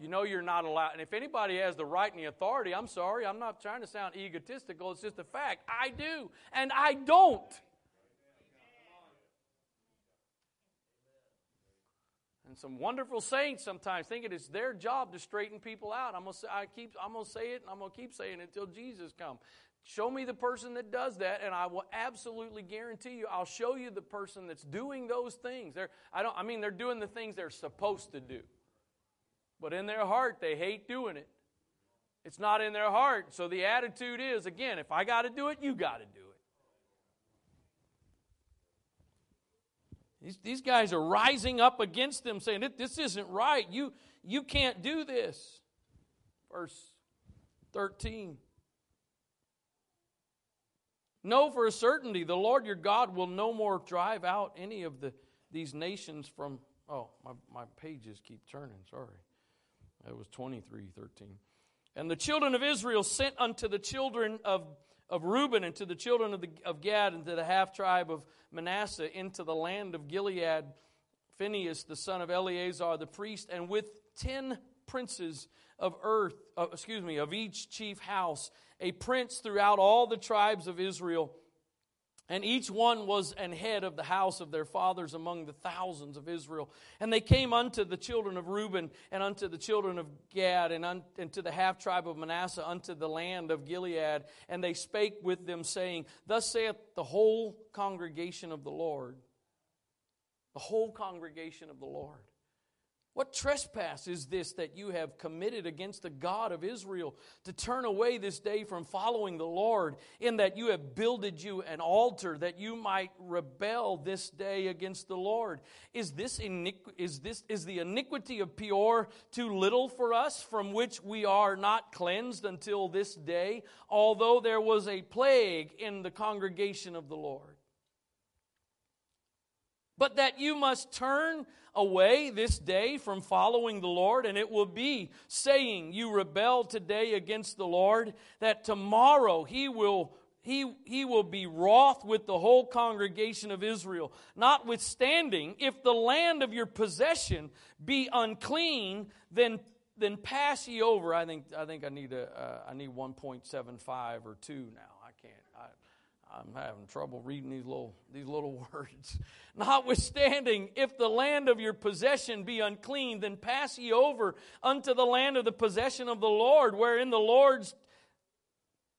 You know you're not allowed. And if anybody has the right and the authority, I'm sorry, I'm not trying to sound egotistical. It's just a fact. I do, and I don't. And some wonderful saints sometimes think it's their job to straighten people out. I'm gonna say, I keep, I'm gonna say it, and I'm gonna keep saying it until Jesus comes. Show me the person that does that, and I will absolutely guarantee you, I'll show you the person that's doing those things. They're, I don't, I mean, they're doing the things they're supposed to do, but in their heart, they hate doing it. It's not in their heart. So the attitude is, again, if I got to do it, you got to do it. These, these guys are rising up against them, saying, This isn't right. You, you can't do this. Verse 13. Know for a certainty the Lord your God will no more drive out any of the, these nations from. Oh, my, my pages keep turning. Sorry. That was 23 13. And the children of Israel sent unto the children of, of Reuben and to the children of, the, of Gad and to the half tribe of Manasseh into the land of Gilead Phinehas, the son of Eleazar the priest, and with ten princes of earth, uh, excuse me, of each chief house, a prince throughout all the tribes of Israel. And each one was an head of the house of their fathers among the thousands of Israel. And they came unto the children of Reuben, and unto the children of Gad, and, unto the half tribe of Manasseh, unto the land of Gilead. And they spake with them, saying, Thus saith the whole congregation of the Lord. The whole congregation of the Lord. What trespass is this that you have committed against the God of Israel to turn away this day from following the Lord, in that you have builded you an altar that you might rebel this day against the Lord? Is this iniqu- is this is the iniquity of Peor too little for us, from which we are not cleansed until this day, although there was a plague in the congregation of the Lord? But that you must turn away this day from following the Lord, and it will be saying, You rebel today against the Lord, that tomorrow he will. He, he will be wroth with the whole congregation of Israel. Notwithstanding, if the land of your possession be unclean, then then pass ye over. I think I think I need a uh, I need 1.75 or 2 now. I'm having trouble reading these little, these little words. Notwithstanding, if the land of your possession be unclean, then pass ye over unto the land of the possession of the Lord, wherein the Lord's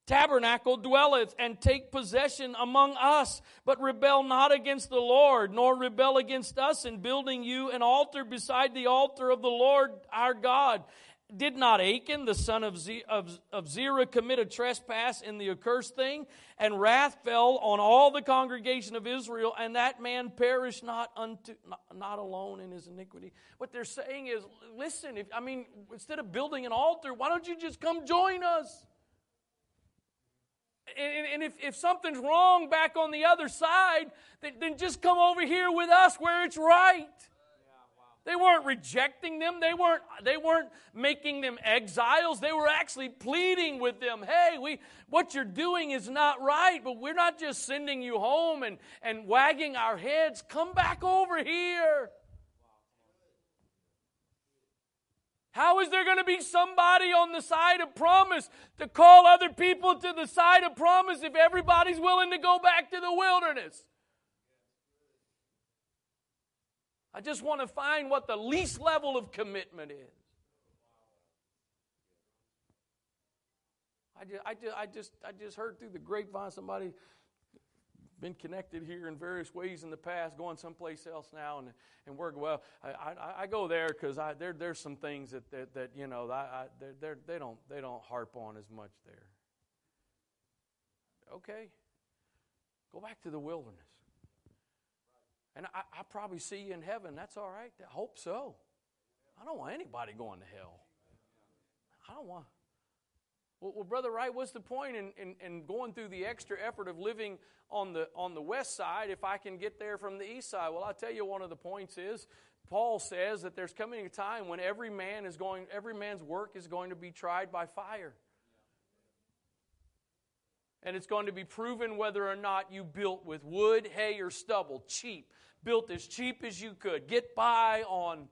tabernacle dwelleth, and take possession among us. But rebel not against the Lord, nor rebel against us in building you an altar beside the altar of the Lord our God. Did not Achan, the son of, Z- of, of Zerah, commit a trespass in the accursed thing? And wrath fell on all the congregation of Israel, and that man perished not unto not, not alone in his iniquity. What they're saying is, listen, if, I mean, instead of building an altar, why don't you just come join us? And, and if, if something's wrong back on the other side, then, then just come over here with us where it's right. They weren't rejecting them. They weren't, they weren't making them exiles. They were actually pleading with them. Hey, we, what you're doing is not right, but we're not just sending you home and, and wagging our heads. Come back over here. How is there going to be somebody on the side of promise to call other people to the side of promise if everybody's willing to go back to the wilderness? I just want to find what the least level of commitment is. I just, I just, I just, I just heard through the grapevine somebody been connected here in various ways in the past, going someplace else now, and and work well. I, I, I go there because I there there's some things that that, that you know I, I they don't they don't harp on as much there. Okay, go back to the wilderness. And I, I probably see you in heaven. That's all right. I hope so. I don't want anybody going to hell. I don't want. Well, well Brother Wright, what's the point in, in, in, going through the extra effort of living on the, on the west side if I can get there from the east side? Well, I'll tell you one of the points is Paul says that there's coming a time when every man is going, every man's work is going to be tried by fire. And it's going to be proven whether or not you built with wood, hay, or stubble, cheap built as cheap as you could. Get by on.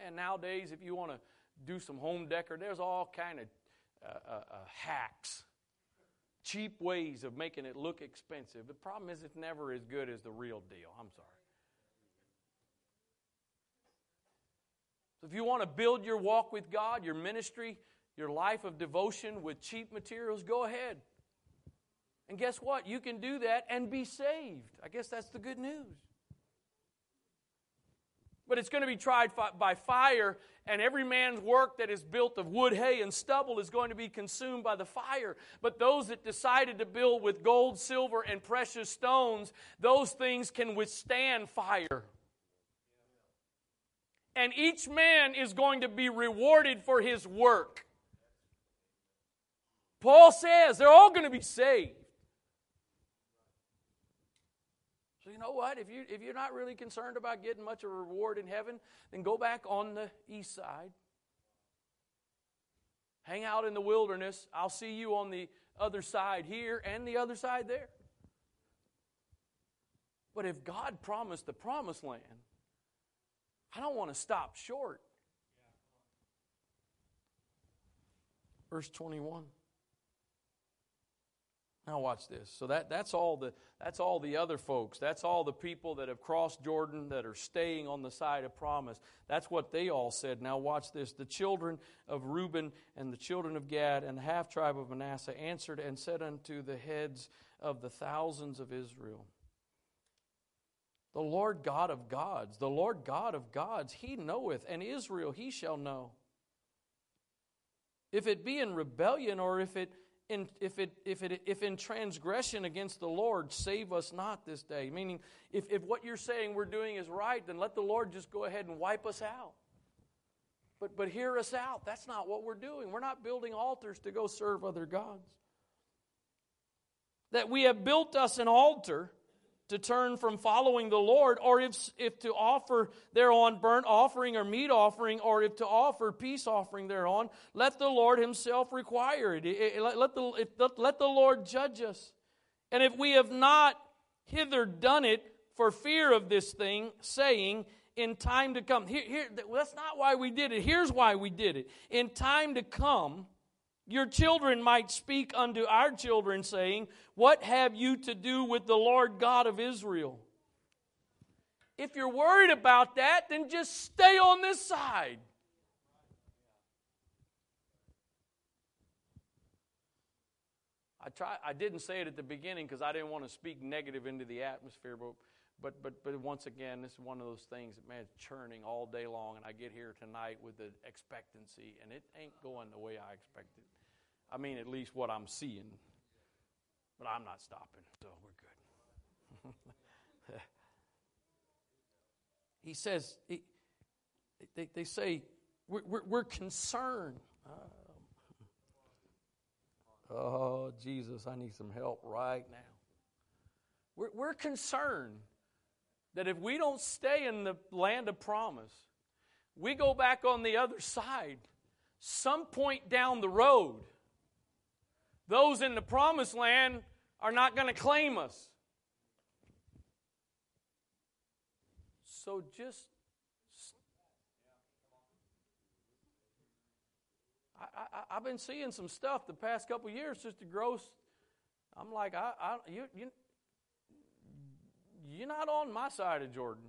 And nowadays, if you want to do some home decor, there's all kind of uh, uh, uh, hacks, cheap ways of making it look expensive. The problem is, it's never as good as the real deal. I'm sorry. So if you want to build your walk with God, your ministry, your life of devotion with cheap materials, go ahead. And guess what? You can do that and be saved. I guess that's the good news. But it's going to be tried by fire, and every man's work that is built of wood, hay, and stubble is going to be consumed by the fire. But those that decided to build with gold, silver, and precious stones, those things can withstand fire. And each man is going to be rewarded for his work. Paul says they're all going to be saved. So you know what? If you if you're not really concerned about getting much of a reward in heaven, then go back on the east side. Hang out in the wilderness. I'll see you on the other side here and the other side there. But if God promised the promised land, I don't want to stop short. Verse 21. Now watch this. So that, that's all the that's all the other folks. That's all the people that have crossed Jordan that are staying on the side of promise. That's what they all said. Now watch this. The children of Reuben and the children of Gad and the half tribe of Manasseh answered and said unto the heads of the thousands of Israel, The Lord God of gods, the Lord God of gods, he knoweth, and Israel he shall know. If it be in rebellion or if it in, if, it, if, it, if in transgression against the Lord, save us not this day. Meaning, if, if what you're saying we're doing is right, then let the Lord just go ahead and wipe us out. But, but hear us out. That's not what we're doing. We're not building altars to go serve other gods. That we have built us an altar to turn from following the Lord, or if, if to offer thereon burnt offering or meat offering, or if to offer peace offering thereon, let the Lord Himself require it. Let the, let the Lord judge us. And if we have not hither done it for fear of this thing, saying, in time to come. Here, here, that's not why we did it. Here's why we did it. In time to come, your children might speak unto our children, saying, What have you to do with the Lord God of Israel? If you're worried about that, then just stay on this side. I try I didn't say it at the beginning because I didn't want to speak negative into the atmosphere, but but but but once again, this is one of those things that man, churning all day long, and I get here tonight with the expectancy, and it ain't going the way I expected. I mean, at least what I'm seeing. But I'm not stopping, so we're good. he says, he, they, they say, we're, we're, we're concerned. Oh, oh, Jesus, I need some help right now. We're, we're concerned that if we don't stay in the land of promise, we go back on the other side, some point down the road, those in the promised land are not going to claim us. So just. I, have been seeing some stuff the past couple years, just Sister Gross. I'm like, I, I, you, you, you're not on my side of Jordan.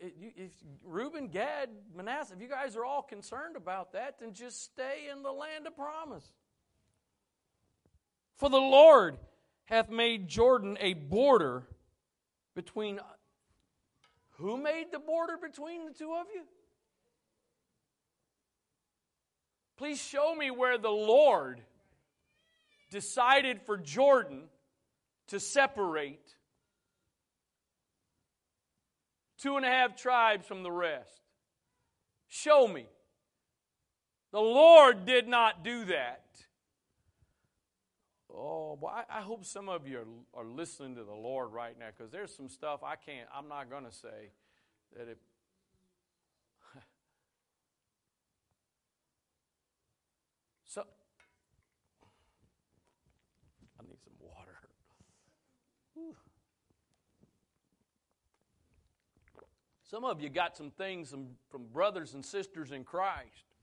If Reuben, Gad, Manasseh, if you guys are all concerned about that, then just stay in the land of promise. For the Lord hath made Jordan a border between. Who made the border between the two of you? Please show me where the Lord decided for Jordan to separate two and a half tribes from the rest. Show me. The Lord did not do that. Oh, well, I, I hope some of you are, are listening to the Lord right now because there's some stuff I can't, I'm not going to say that it. so, I need some water. Whew. Some of you got some things from, brothers and sisters in Christ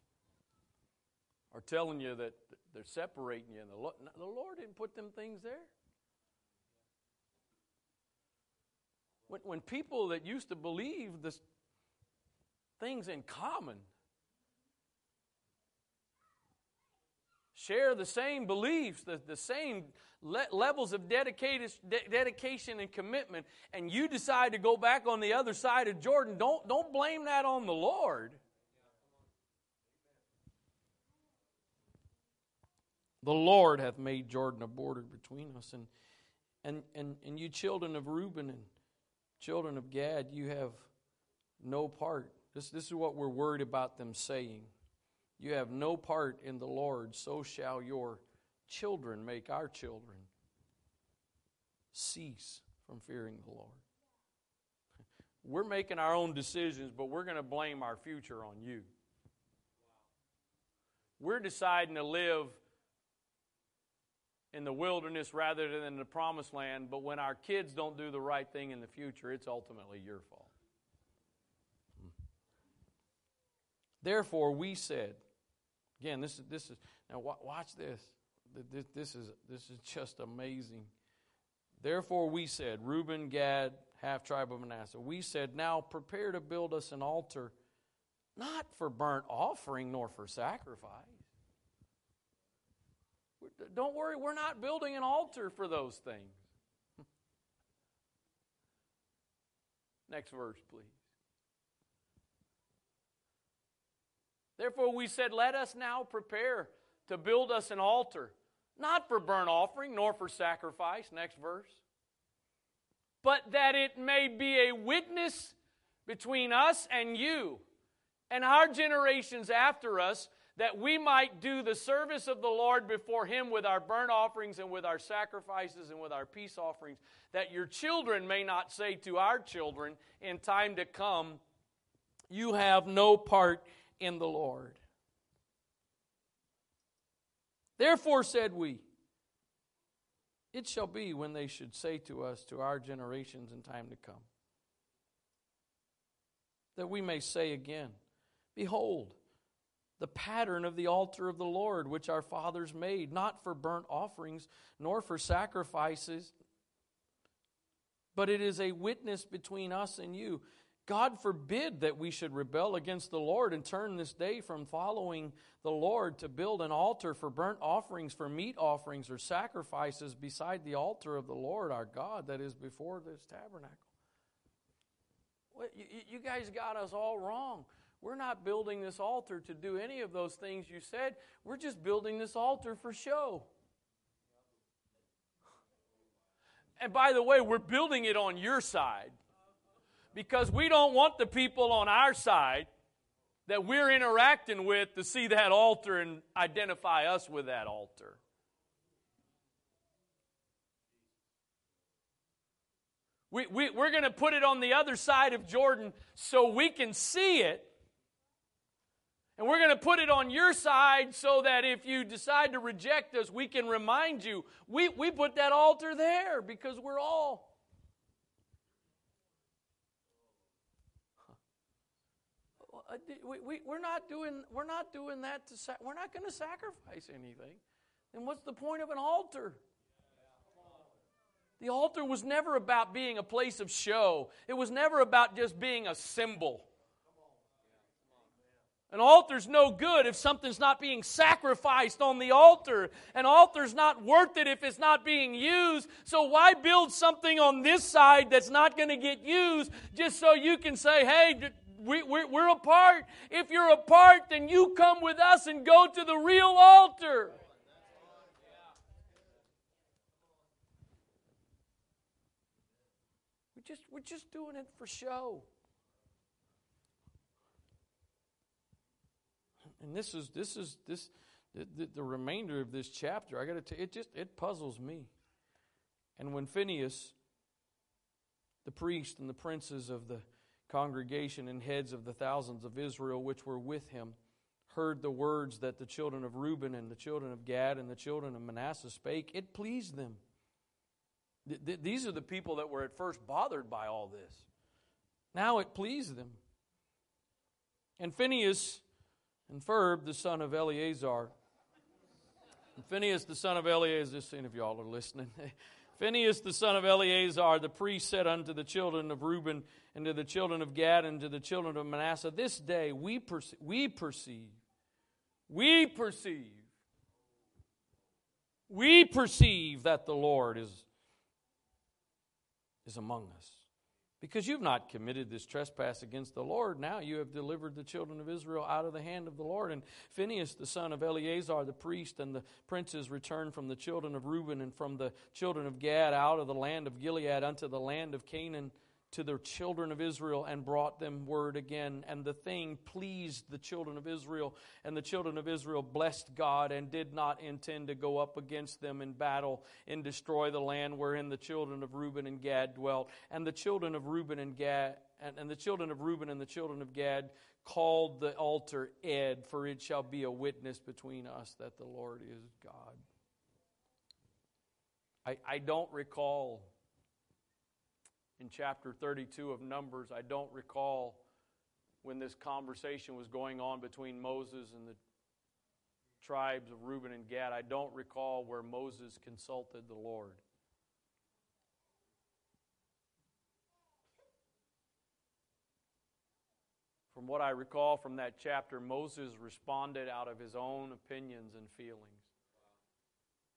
are telling you that they're separating you, and the Lord, the Lord didn't put them things there. When, when people that used to believe this things in common share the same beliefs, the, the same le- levels of dedicated, de- dedication and commitment, and you decide to go back on the other side of Jordan, don't, don't blame that on the Lord. The Lord hath made Jordan a border between us. And, and, and, and you children of Reuben and children of Gad, you have no part. This, this is what we're worried about them saying. You have no part in the Lord, so shall your children make our children cease from fearing the Lord. We're making our own decisions, but we're going to blame our future on you. We're deciding to live in the wilderness rather than in the promised land, but when our kids don't do the right thing in the future, it's ultimately your fault. Therefore, we said, again, this is, this is now watch this. This, is, this is just amazing. Therefore, we said, Reuben, Gad, half tribe of Manasseh, we said, Now prepare to build us an altar, not for burnt offering nor for sacrifice. Don't worry, we're not building an altar for those things. Next verse, please. Therefore, we said, Let us now prepare to build us an altar, not for burnt offering, nor for sacrifice. Next verse. But that it may be a witness between us and you and our generations after us, that we might do the service of the Lord before Him with our burnt offerings and with our sacrifices and with our peace offerings, that your children may not say to our children in time to come, You have no part in the Lord. Therefore said we, It shall be when they should say to us, to our generations in time to come, that we may say again, Behold, the pattern of the altar of the Lord, which our fathers made, not for burnt offerings, nor for sacrifices, but it is a witness between us and you. God forbid that we should rebel against the Lord and turn this day from following the Lord to build an altar for burnt offerings, for meat offerings, or sacrifices beside the altar of the Lord our God that is before this tabernacle. You guys got us all wrong. We're not building this altar to do any of those things you said. We're just building this altar for show. And by the way, we're building it on your side because we don't want the people on our side that we're interacting with to see that altar and identify us with that altar. We, we, we're going to put it on the other side of Jordan so we can see it. And we're going to put it on your side so that if you decide to reject us, we can remind you we, we put that altar there because we're all Uh, we, we, we're, not doing, we're not doing that to, sa- we're not going to sacrifice anything. Then what's the point of an altar? The altar was never about being a place of show. It was never about just being a symbol. An altar's no good if something's not being sacrificed on the altar. An altar's not worth it if it's not being used. So why build something on this side that's not going to get used just so you can say, hey, we, we're, we're apart. If you're apart, then you come with us and go to the real altar. We're just, we're just doing it for show. And this is this is this the, the, the remainder of this chapter. I got to tell it just it puzzles me. And when Phinehas, the priest and the princes of the congregation and heads of the thousands of Israel which were with him heard the words that the children of Reuben and the children of Gad and the children of Manasseh spake, it pleased them. Th- th- these are the people that were at first bothered by all this. Now it pleased them. And Phineas and Ferb, the son of Eleazar, and Phinehas, the son of Eleazar, just seeing if y'all are listening. Phinehas, the son of Eleazar, the priest, said unto the children of Reuben and to the children of Gad and to the children of Manasseh, This day we, perce- we perceive, we perceive, we perceive that the Lord is, is among us. Because you've not committed this trespass against the Lord, now you have delivered the children of Israel out of the hand of the Lord. And Phinehas, the son of Eleazar, the priest, and the princes returned from the children of Reuben and from the children of Gad out of the land of Gilead unto the land of Canaan to the children of Israel and brought them word again. And the thing pleased the children of Israel. And the children of Israel blessed God and did not intend to go up against them in battle and destroy the land wherein the children of Reuben and Gad dwelt. And the children of Reuben and Gad and, and the children of Reuben and the children of Gad called the altar Ed, for it shall be a witness between us that the Lord is God. I, I don't recall in chapter 32 of Numbers, I don't recall when this conversation was going on between Moses and the tribes of Reuben and Gad. I don't recall where Moses consulted the Lord. From what I recall from that chapter, Moses responded out of his own opinions and feelings.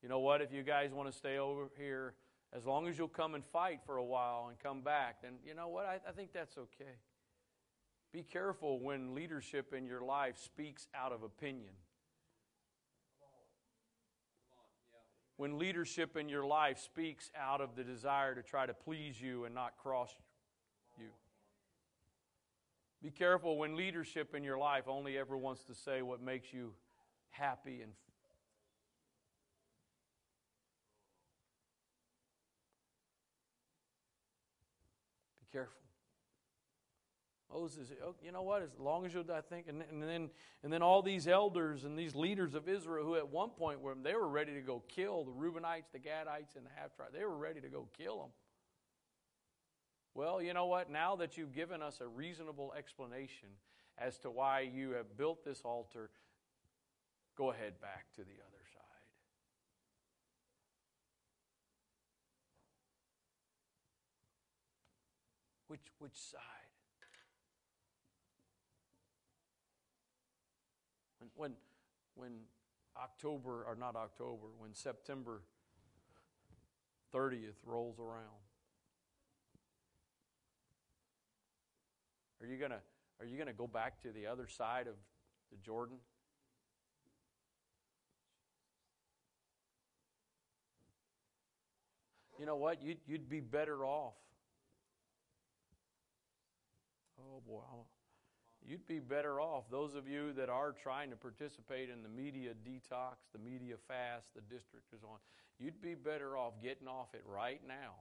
You know what? If you guys want to stay over here, as long as you'll come and fight for a while and come back, then you know what? I, I think that's okay. Be careful when leadership in your life speaks out of opinion. When leadership in your life speaks out of the desire to try to please you and not cross you. Be careful when leadership in your life only ever wants to say what makes you happy and careful. Moses, oh, you know what? As long as you, I think, and, and then and then all these elders and these leaders of Israel, who at one point were they were ready to go kill the Reubenites, the Gadites, and the half tribe. They were ready to go kill them. Well, you know what? Now that you've given us a reasonable explanation as to why you have built this altar, go ahead back to the other side. Which, which side? When, when, when October, or not October, when September 30th rolls around, Are you going to are you going to go back to the other side of the Jordan? You know what? You'd, you'd be better off. Oh boy, you'd be better off. Those of you that are trying to participate in the media detox, the media fast, the district is on, you'd be better off getting off it right now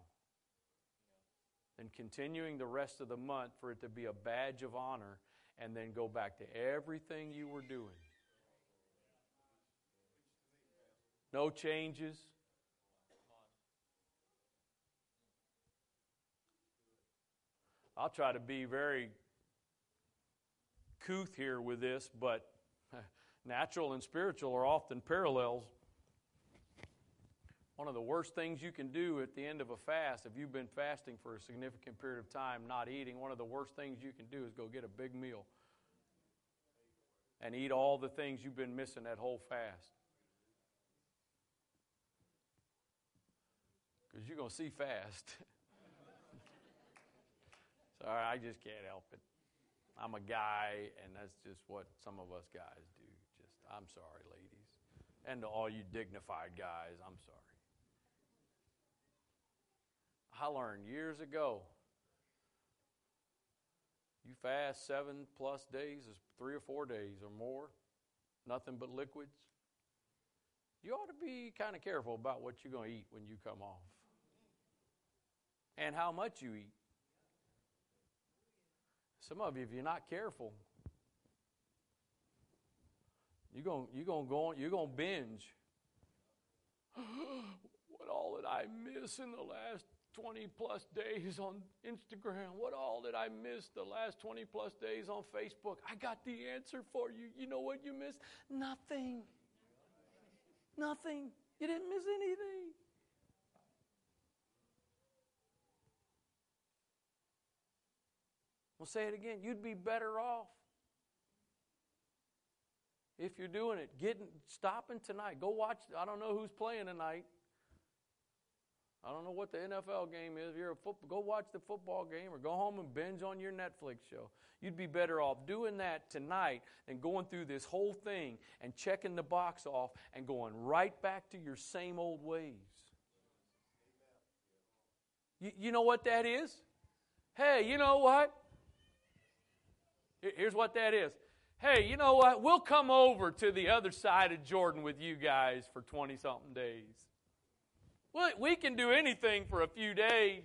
and continuing the rest of the month for it to be a badge of honor and then go back to everything you were doing. No changes. I'll try to be very couth here with this, but natural and spiritual are often parallels. One of the worst things you can do at the end of a fast, if you've been fasting for a significant period of time, not eating, one of the worst things you can do is go get a big meal and eat all the things you've been missing that whole fast. Because you're going to see fast. Sorry, I just can't help it. I'm a guy, and that's just what some of us guys do. Just, I'm sorry, ladies. And to all you dignified guys, I'm sorry. I learned years ago you fast seven plus days, is three or four days or more, nothing but liquids. You ought to be kind of careful about what you're going to eat when you come off and how much you eat. Some of you, if you're not careful, you're going you're to go on, you're going to binge. what all did I miss in the last 20 plus days on Instagram? What all did I miss the last 20 plus days on Facebook? I got the answer for you. You know what you missed? Nothing. Nothing. You didn't miss anything. We'll say it again. You'd be better off if you're doing it. Getting stopping tonight. Go watch. I don't know who's playing tonight. I don't know what the NFL game is. If you're a football, go watch the football game or go home and binge on your Netflix show. You'd be better off doing that tonight than going through this whole thing and checking the box off and going right back to your same old ways. You, you know what that is? Hey, you know what? Here's what that is. Hey, you know what? We'll come over to the other side of Jordan with you guys for 20 something days. Well, we can do anything for a few days.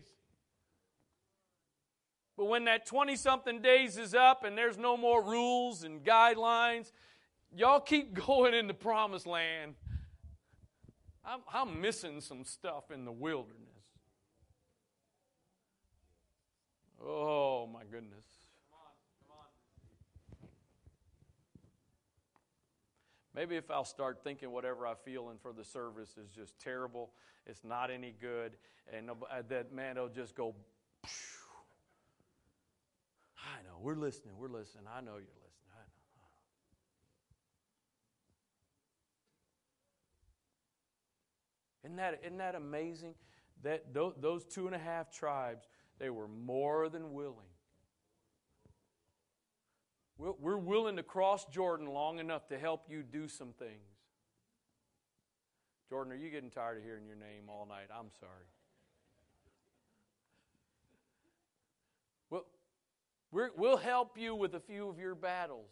But when that 20 something days is up and there's no more rules and guidelines, y'all keep going in the promised land. I'm, I'm missing some stuff in the wilderness. Oh, my goodness. Maybe if I'll start thinking whatever I feel and for the service is just terrible, it's not any good, and uh, that man will just go. I know we're listening. We're listening. I know you're listening. I know. Isn't that, isn't that amazing? That those two and a half tribes, they were more than willing we're willing to cross Jordan long enough to help you do some things. Jordan, are you getting tired of hearing your name all night? I'm sorry. Well, we will help you with a few of your battles.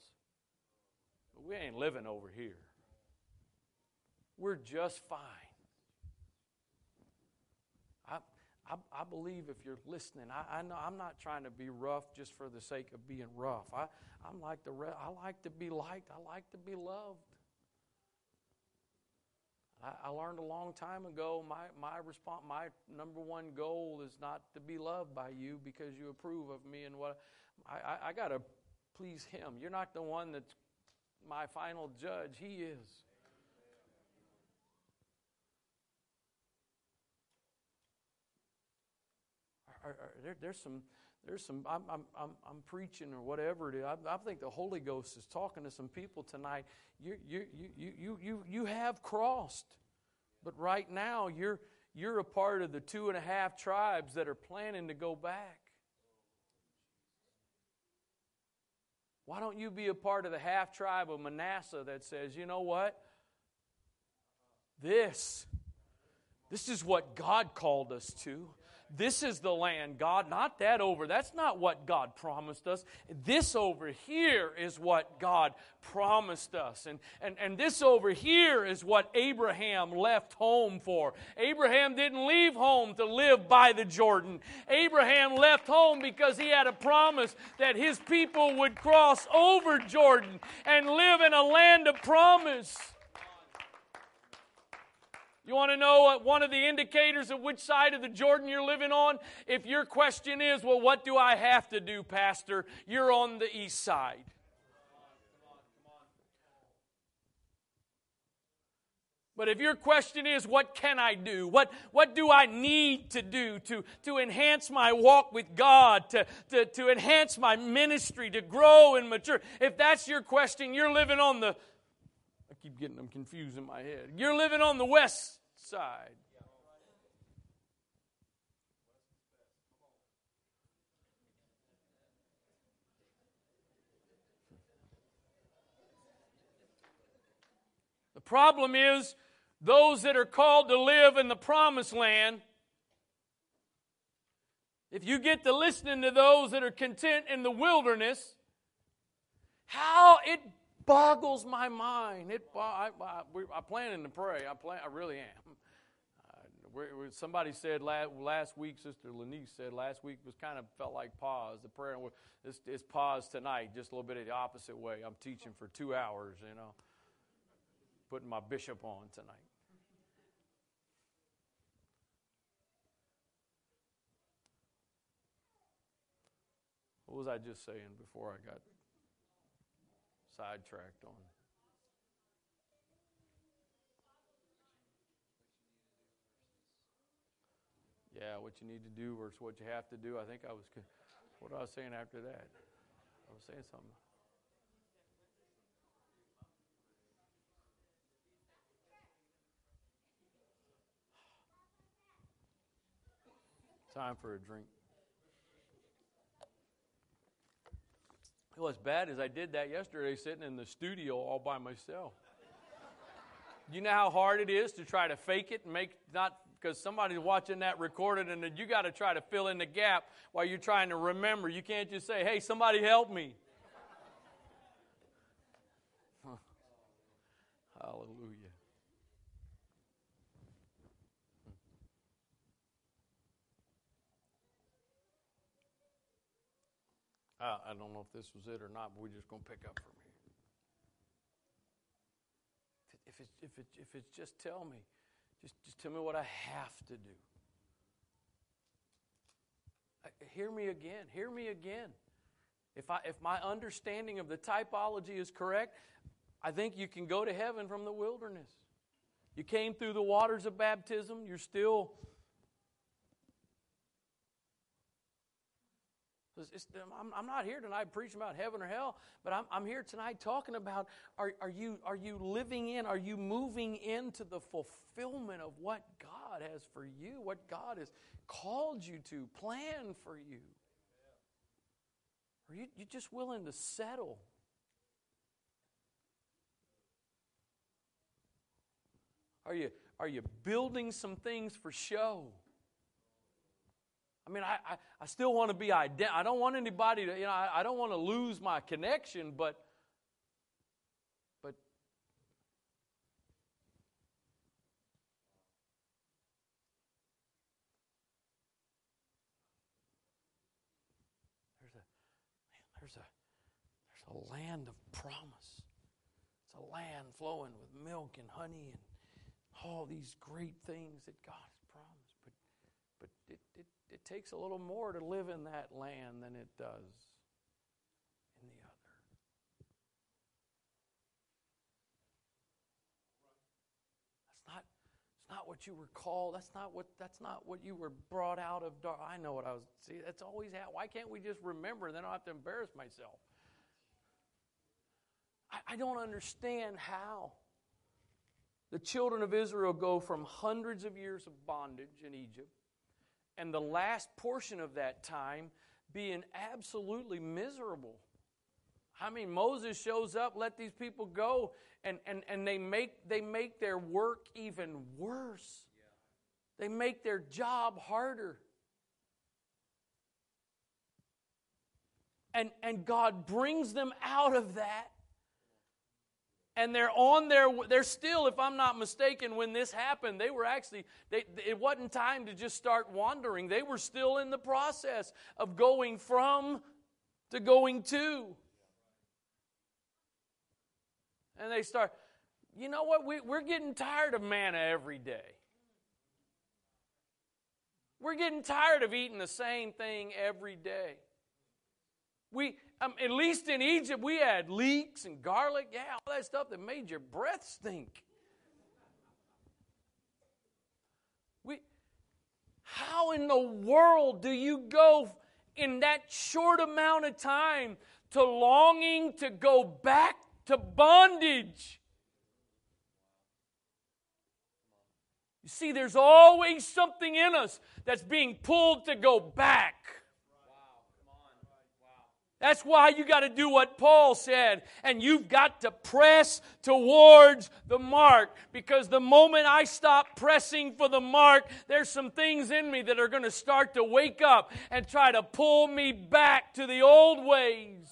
But we ain't living over here. We're just fine. I, I believe if you're listening, I, I, know I'm not trying to be rough just for the sake of being rough. I, I'm like the re- I like to be liked. I like to be loved. I, I learned a long time ago. My my response, my number one goal is not to be loved by you because you approve of me and what I, I, I got to please Him. You're not the one that's my final judge. He is. Are, there, there's some, there's some. I'm, I'm, I'm, I'm preaching or whatever it is. I, I, think the Holy Ghost is talking to some people tonight. You, you, you, you, you, you have crossed, but right now you're, you're a part of the two and a half tribes that are planning to go back. Why don't you be a part of the half tribe of Manasseh that says, you know what? This, this is what God called us to. This is the land, God, not that over. That's not what God promised us. This over here is what God promised us. And, and, and this over here is what Abraham left home for. Abraham didn't leave home to live by the Jordan. Abraham left home because he had a promise that his people would cross over Jordan and live in a land of promise. You want to know what one of the indicators of which side of the Jordan you're living on? If your question is, well, what do I have to do, Pastor? You're on the east side. But if your question is, what can I do? What, what do I need to do to, to enhance my walk with God, to, to, to enhance my ministry, to grow and mature? If that's your question, you're living on the keep getting them confused in my head. You're living on the west side. The problem is those that are called to live in the promised land. If you get to listening to those that are content in the wilderness, how it boggles my mind. It, I, I, I'm planning to pray. I, plan, I really am. Uh, somebody said last, last, week, Sister Lanice said last week was kind of felt like pause. The prayer it's, it's pause tonight, just a little bit of the opposite way. I'm teaching for two hours, you know, putting my bishop on tonight. What was I just saying before I got sidetracked on. Yeah, what you need to do versus what you have to do. I think I was, what I was saying after that? I was saying something. Time for a drink. What's bad is I did that yesterday sitting in the studio all by myself. you know how hard it is to try to fake it and make not because somebody's watching that recorded and then you got to try to fill in the gap while you're trying to remember. You can't just say, hey, somebody help me. Hallelujah. I, I don't know if this was it or not, but we're just going to pick up from here. If, it, if, it, if it's just tell me, just, just tell me what I have to do. Hear me again. Hear me again. If, I, if my understanding of the typology is correct, I think you can go to heaven from the wilderness. You came through the waters of baptism, you're still. I'm, not here tonight preaching about heaven or hell, but I'm, I'm here tonight talking about are, are, you, are you living in, are you moving into the fulfillment of what God has for you, what God has called you to, plan for you? Are you you just willing to settle? Are you, are you building some things for show? I mean, I, I, I still want to be ident- I don't want anybody to, you know, I, I don't want to lose my connection, but but there's a there's a there's a land of promise. It's a land flowing with milk and honey and all these great things that God has promised. But, but it, it, it takes a little more to live in that land than it does in the other. That's not, that's not what you were called. That's not what, that's not what you were brought out of dark. I know what I was, see, that's always how, why can't we just remember and then I don't have to embarrass myself? I, I don't understand how the children of Israel go from hundreds of years of bondage in Egypt, and the last portion of that time being absolutely miserable. I mean, Moses shows up, let these people go, and, and, and they, make, they make their work even worse. They make their job harder. And, and God brings them out of that and they're on their they're still if i'm not mistaken when this happened they were actually they, it wasn't time to just start wandering. They were still in the process of going from to going to. And they start you know what? We, we're getting tired of manna every day. We're getting tired of eating the same thing every day. We, um, at least in Egypt, we had leeks and garlic. Yeah, all that stuff that made your breath stink. We, how in the world do you go in that short amount of time to longing to go back to bondage? You see, there's always something in us that's being pulled to go back. That's why you got to do what Paul said, and you've got to press towards the mark. Because the moment I stop pressing for the mark, there's some things in me that are going to start to wake up and try to pull me back to the old ways.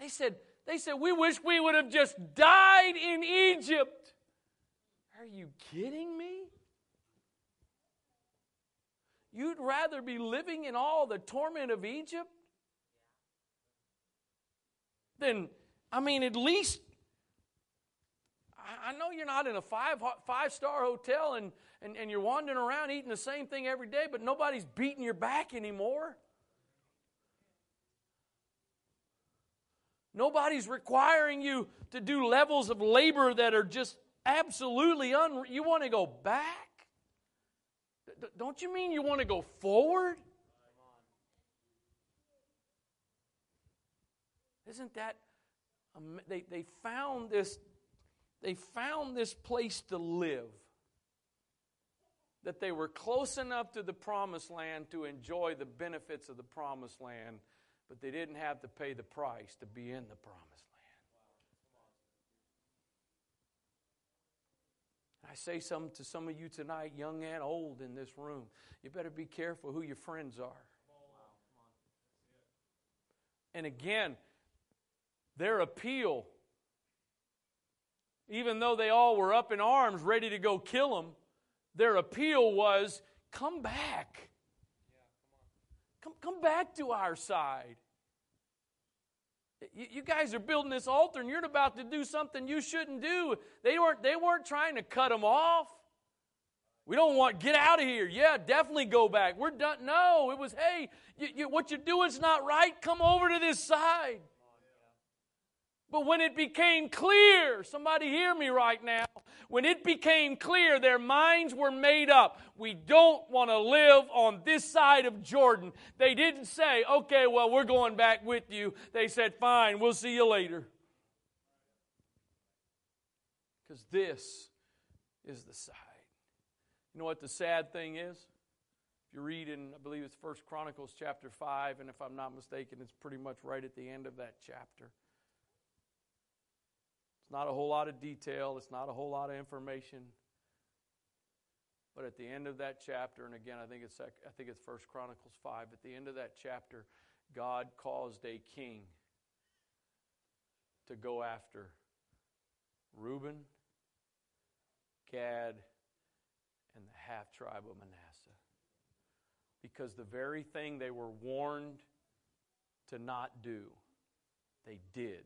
They said, they said, we wish we would have just died in Egypt. Are you kidding me? You'd rather be living in all the torment of Egypt than, I mean, at least, I know you're not in a five, five star hotel and, and, and you're wandering around eating the same thing every day, but nobody's beating your back anymore. Nobody's requiring you to do levels of labor that are just absolutely un. You want to go back? Don't you mean you want to go forward? Isn't that they, they found this they found this place to live that they were close enough to the promised land to enjoy the benefits of the promised land but they didn't have to pay the price to be in the promised I say something to some of you tonight, young and old in this room. You better be careful who your friends are. And again, their appeal, even though they all were up in arms ready to go kill him, their appeal was come back. Come, come back to our side. You guys are building this altar and you're about to do something you shouldn't do. They weren't, they weren't trying to cut them off. We don't want, get out of here. Yeah, definitely go back. We're done. No, it was, hey, you, you, what you're doing is not right. Come over to this side. But when it became clear, somebody hear me right now, when it became clear their minds were made up, we don't want to live on this side of Jordan. They didn't say, okay, well, we're going back with you. They said, fine, we'll see you later. Because this is the side. You know what the sad thing is? If you read in, I believe it's First Chronicles chapter 5, and if I'm not mistaken, it's pretty much right at the end of that chapter. It's not a whole lot of detail, it's not a whole lot of information. But at the end of that chapter, and again, I think it's I think it's First Chronicles five. At the end of that chapter, God caused a king to go after Reuben, Gad, and the half tribe of Manasseh, because the very thing they were warned to not do, they did.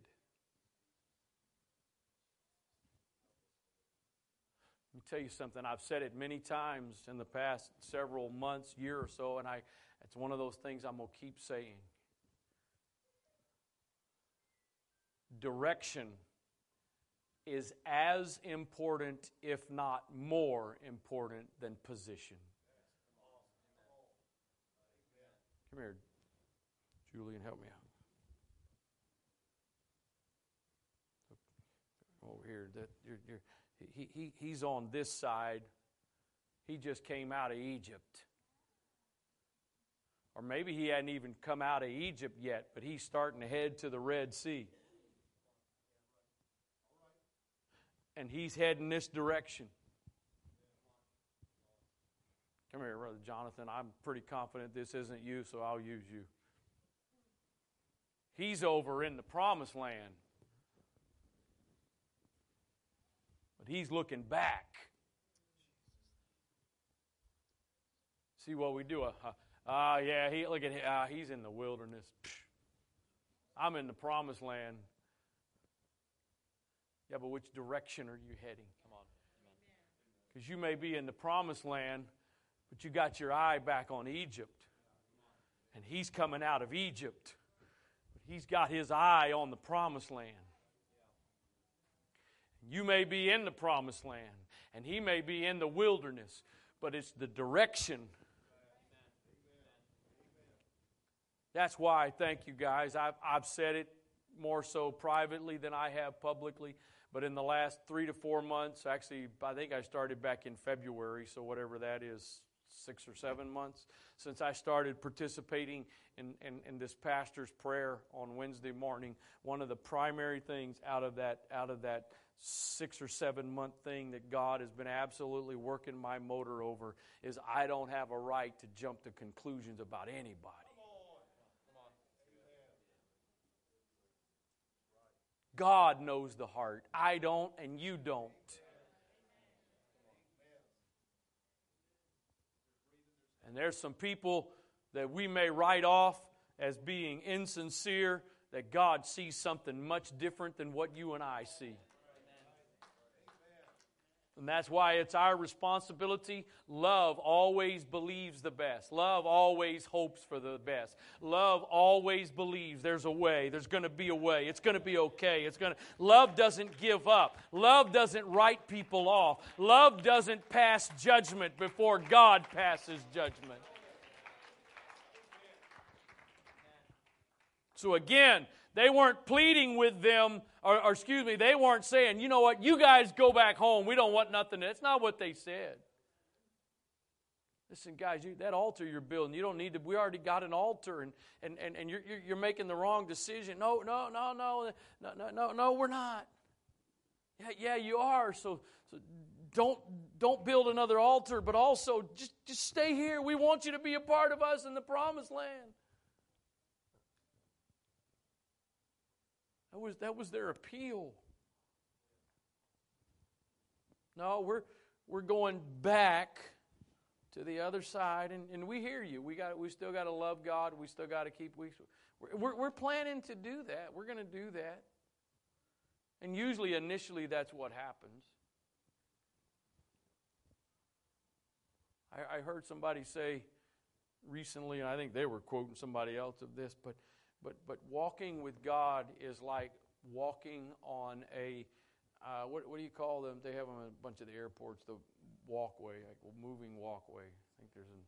Let me tell you something. I've said it many times in the past several months, year or so, and I, it's one of those things I'm going to keep saying. Direction is as important, if not more important, than position. Come here, Julian, help me out. Over here, that you're, you're he, he, he's on this side. He just came out of Egypt. Or maybe he hadn't even come out of Egypt yet, but he's starting to head to the Red Sea. And he's heading this direction. Come here, Brother Jonathan. I'm pretty confident this isn't you, so I'll use you. He's over in the promised land. But he's looking back. See what we do? Ah, uh, uh, yeah, he look at uh, he's in the wilderness. I'm in the promised land. Yeah, but which direction are you heading? Come on. Because you may be in the promised land, but you got your eye back on Egypt. And he's coming out of Egypt. But he's got his eye on the promised land. You may be in the promised land, and he may be in the wilderness, but it's the direction. That's why I thank you guys. I've, I've said it more so privately than I have publicly, but in the last three to four months, actually, I think I started back in February, so whatever that is, six or seven months since I started participating in, in, in, this pastor's prayer on Wednesday morning. One of the primary things out of that out of that six or seven month thing that God has been absolutely working my motor over is I don't have a right to jump to conclusions about anybody. God knows the heart. I don't, and you don't. And there's some people that we may write off as being insincere, that God sees something much different than what you and I see. And that's why it's our responsibility. Love always believes the best. Love always hopes for the best. Love always believes there's a way. There's going to be a way. It's going to be okay. It's going to Love doesn't give up. Love doesn't write people off. Love doesn't pass judgment before God passes judgment. So again, they weren't pleading with them, or, or, excuse me, they weren't saying, you know what, you guys go back home. We don't want nothing. That's not what they said. Listen, guys, you, that altar you're building, you don't need to. We already got an altar, and, and, and, and you're, you're making the wrong decision. No, no, no, no, no, no, no, no, we're not. Yeah, yeah, you are. So, so don't don't build another altar, but also just just stay here. We want you to be a part of us in the promised land. That was, that was their appeal. No, we're, we're going back to the other side, and, and we hear you. We, got, we still got to love God. We still got to keep. We, we're, we're planning to do that. We're going to do that. And usually, initially, that's what happens. I, I heard somebody say recently, and I think they were quoting somebody else of this, but but, but walking with God is like walking on a uh, what, what do you call them? They have them a bunch of the airports. The walkway, like moving walkway. I think there's an.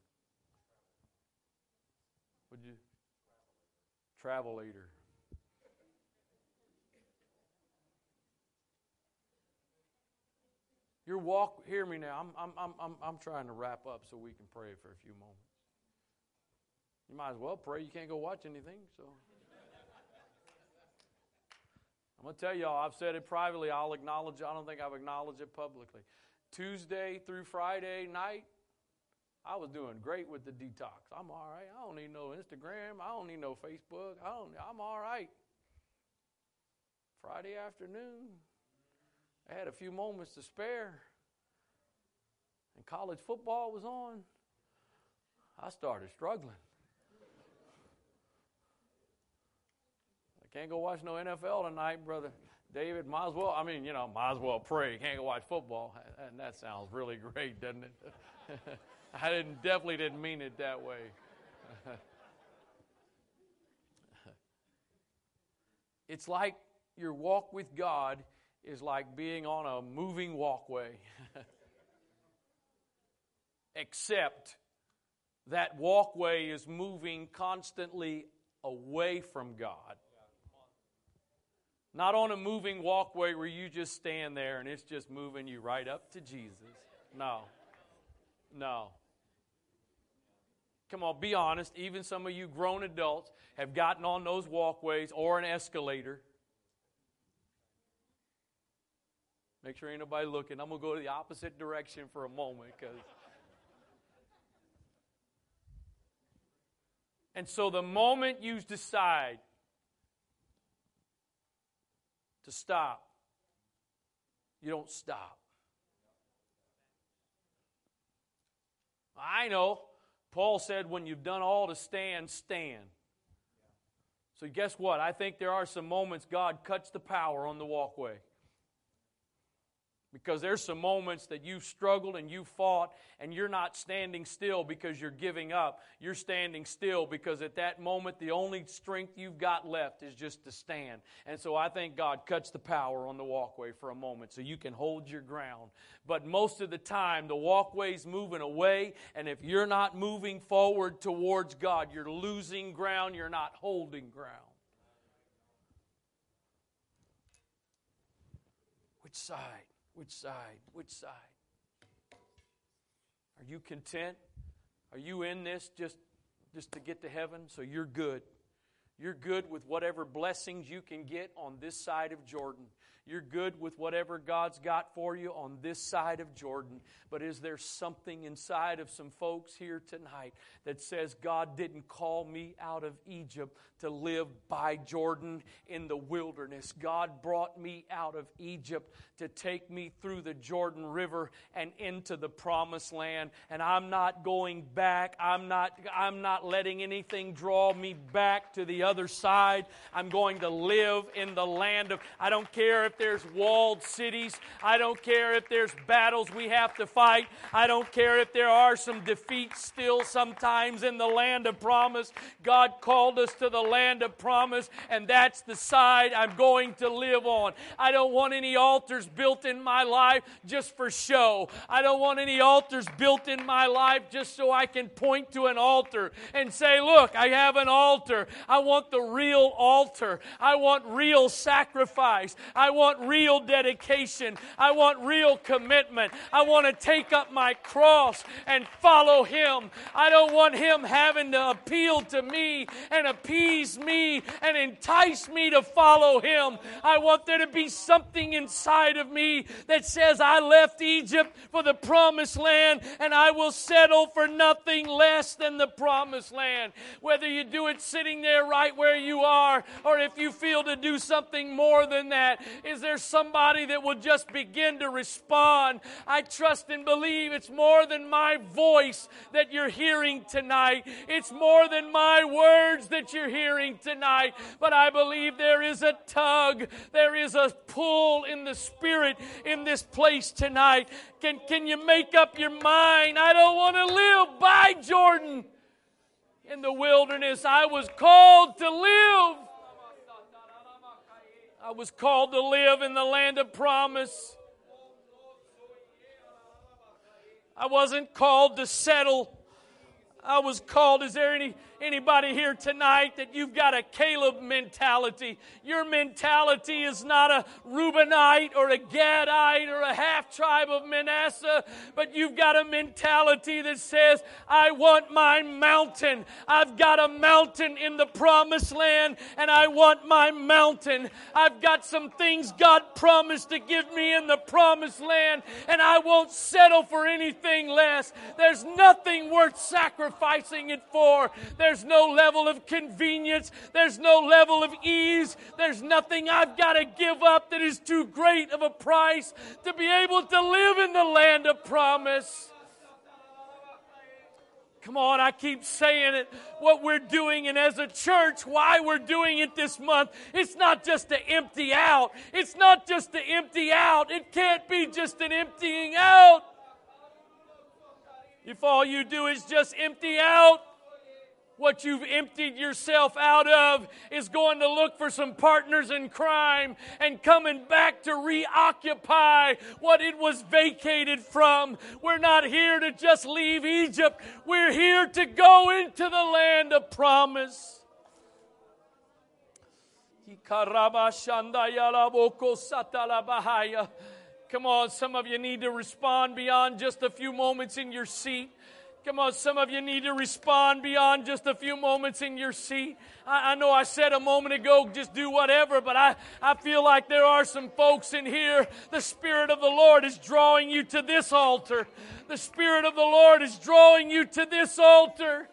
Would you? Travelator. Your walk, hear me now. I'm, I'm, I'm, I'm trying to wrap up so we can pray for a few moments. You might as well pray. You can't go watch anything, so. I'm going to tell y'all, I've said it privately. I'll acknowledge I don't think I've acknowledged it publicly. Tuesday through Friday night, I was doing great with the detox. I'm all right. I don't need no Instagram. I don't need no Facebook. I don't, I'm all right. Friday afternoon, I had a few moments to spare, and college football was on. I started struggling. Can't go watch no NFL tonight, brother. David, might as well, I mean, you know, might as well pray. Can't go watch football. And that sounds really great, doesn't it? I didn't, definitely didn't mean it that way. it's like your walk with God is like being on a moving walkway. Except that walkway is moving constantly away from God. Not on a moving walkway where you just stand there and it's just moving you right up to Jesus. No. No. Come on, be honest. Even some of you grown adults have gotten on those walkways or an escalator Make sure ain't nobody looking. I'm going to go to the opposite direction for a moment because. And so the moment you decide to stop, you don't stop. I know. Paul said, when you've done all to stand, stand. So, guess what? I think there are some moments God cuts the power on the walkway. Because there's some moments that you've struggled and you've fought, and you're not standing still because you're giving up. You're standing still because at that moment, the only strength you've got left is just to stand. And so I think God cuts the power on the walkway for a moment so you can hold your ground. But most of the time, the walkway's moving away, and if you're not moving forward towards God, you're losing ground, you're not holding ground. Which side? Which side? Which side? Are you content? Are you in this just, just to get to heaven so you're good? You're good with whatever blessings you can get on this side of Jordan. You're good with whatever God's got for you on this side of Jordan. But is there something inside of some folks here tonight that says, God didn't call me out of Egypt to live by Jordan in the wilderness? God brought me out of Egypt to take me through the Jordan River and into the promised land. And I'm not going back. I'm not, I'm not letting anything draw me back to the other side. I'm going to live in the land of, I don't care if if there's walled cities. I don't care if there's battles we have to fight. I don't care if there are some defeats still sometimes in the land of promise. God called us to the land of promise, and that's the side I'm going to live on. I don't want any altars built in my life just for show. I don't want any altars built in my life just so I can point to an altar and say, Look, I have an altar. I want the real altar. I want real sacrifice. I want want real dedication. I want real commitment. I want to take up my cross and follow Him. I don't want Him having to appeal to me and appease me and entice me to follow Him. I want there to be something inside of me that says, I left Egypt for the promised land and I will settle for nothing less than the promised land. Whether you do it sitting there right where you are or if you feel to do something more than that, is there somebody that will just begin to respond? I trust and believe it's more than my voice that you're hearing tonight. It's more than my words that you're hearing tonight. But I believe there is a tug, there is a pull in the spirit in this place tonight. Can, can you make up your mind? I don't want to live by Jordan in the wilderness. I was called to live I was called to live in the land of promise. I wasn't called to settle. I was called. Is there any anybody here tonight that you've got a Caleb mentality? Your mentality is not a Reubenite or a Gadite or a half tribe of Manasseh, but you've got a mentality that says, I want my mountain. I've got a mountain in the promised land and I want my mountain. I've got some things God promised to give me in the promised land and I won't settle for anything less. There's nothing worth sacrificing it for. There's there's no level of convenience. There's no level of ease. There's nothing I've got to give up that is too great of a price to be able to live in the land of promise. Come on, I keep saying it. What we're doing, and as a church, why we're doing it this month, it's not just to empty out. It's not just to empty out. It can't be just an emptying out. If all you do is just empty out, what you've emptied yourself out of is going to look for some partners in crime and coming back to reoccupy what it was vacated from. We're not here to just leave Egypt, we're here to go into the land of promise. Come on, some of you need to respond beyond just a few moments in your seat. Come on, some of you need to respond beyond just a few moments in your seat. I, I, know I said a moment ago, just do whatever, but I, I feel like there are some folks in here. The Spirit of the Lord is drawing you to this altar. The Spirit of the Lord is drawing you to this altar.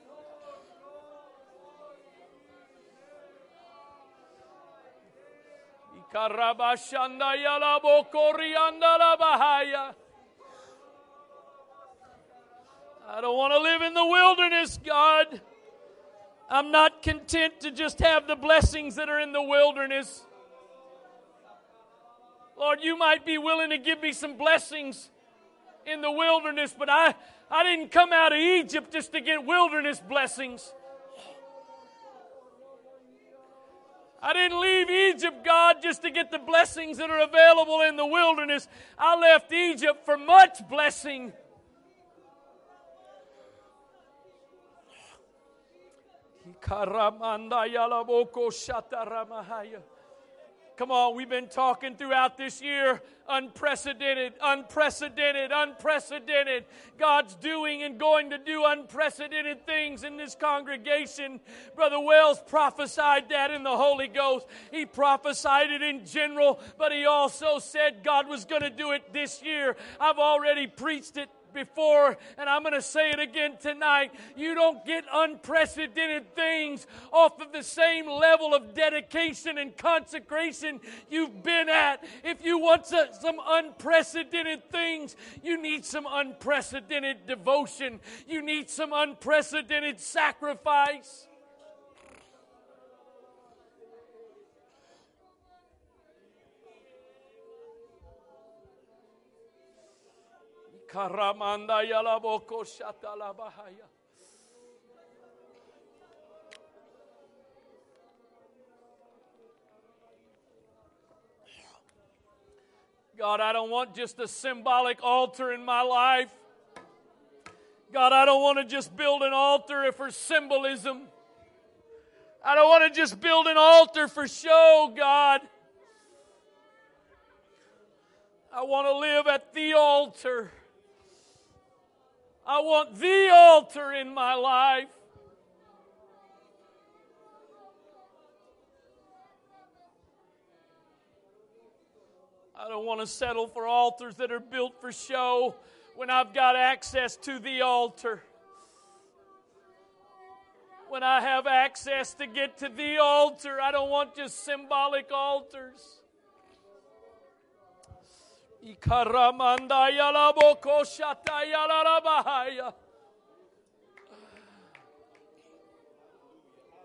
I don't want to live in the wilderness, God. I'm not content to just have the blessings that are in the wilderness. Lord, you might be willing to give me some blessings in the wilderness, but I, I didn't come out of Egypt just to get wilderness blessings. I didn't leave Egypt, God, just to get the blessings that are available in the wilderness. I left Egypt for much blessing. Come on, we've been talking throughout this year unprecedented, unprecedented, unprecedented. God's doing and going to do unprecedented things in this congregation. Brother Wells prophesied that in the Holy Ghost. He prophesied it in general, but he also said God was going to do it this year. I've already preached it before, and I'm going to say it again tonight. You don't get unprecedented things off of the same level of dedication and consecration you've been at. If you want some unprecedented things, you need some unprecedented devotion, you need some unprecedented sacrifice. Karamanda yalaboko. God, I don't want just a symbolic altar in my life. God, I don't want to just build an altar for symbolism. I don't want to just build an altar for show, God. I want to live at the altar. I want the altar in my life. I don't want to settle for altars that are built for show when I've got access to the altar. When I have access to get to the altar, I don't want just symbolic altars.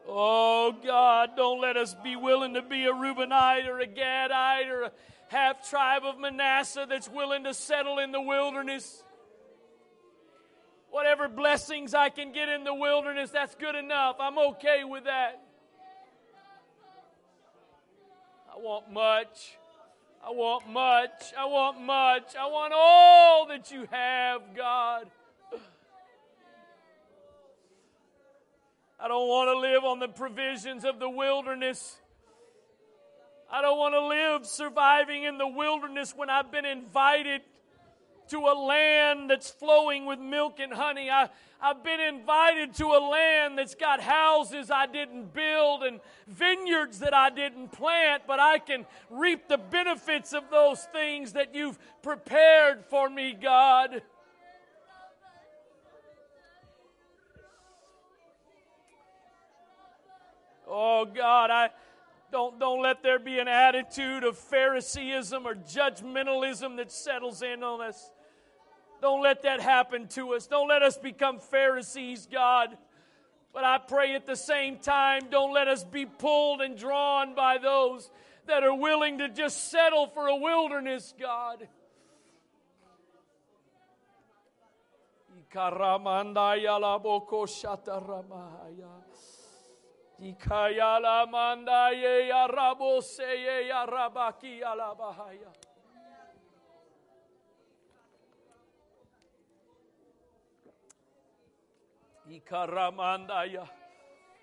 Oh God, don't let us be willing to be a Reubenite or a Gadite or a half tribe of Manasseh that's willing to settle in the wilderness. Whatever blessings I can get in the wilderness, that's good enough. I'm okay with that. I want much. I want much. I want much. I want all that you have, God. I don't want to live on the provisions of the wilderness. I don't want to live surviving in the wilderness when I've been invited to a land that's flowing with milk and honey. I, I've been invited to a land that's got houses I didn't build and vineyards that I didn't plant, but I can reap the benefits of those things that you've prepared for me, God. Oh God, I don't, don't let there be an attitude of Phariseeism or judgmentalism that settles in on us. Don't let that happen to us. Don't let us become Pharisees, God. But I pray at the same time, don't let us be pulled and drawn by those that are willing to just settle for a wilderness, God. Ikayala mandaye ya raboseye ya rabaki alabahaya.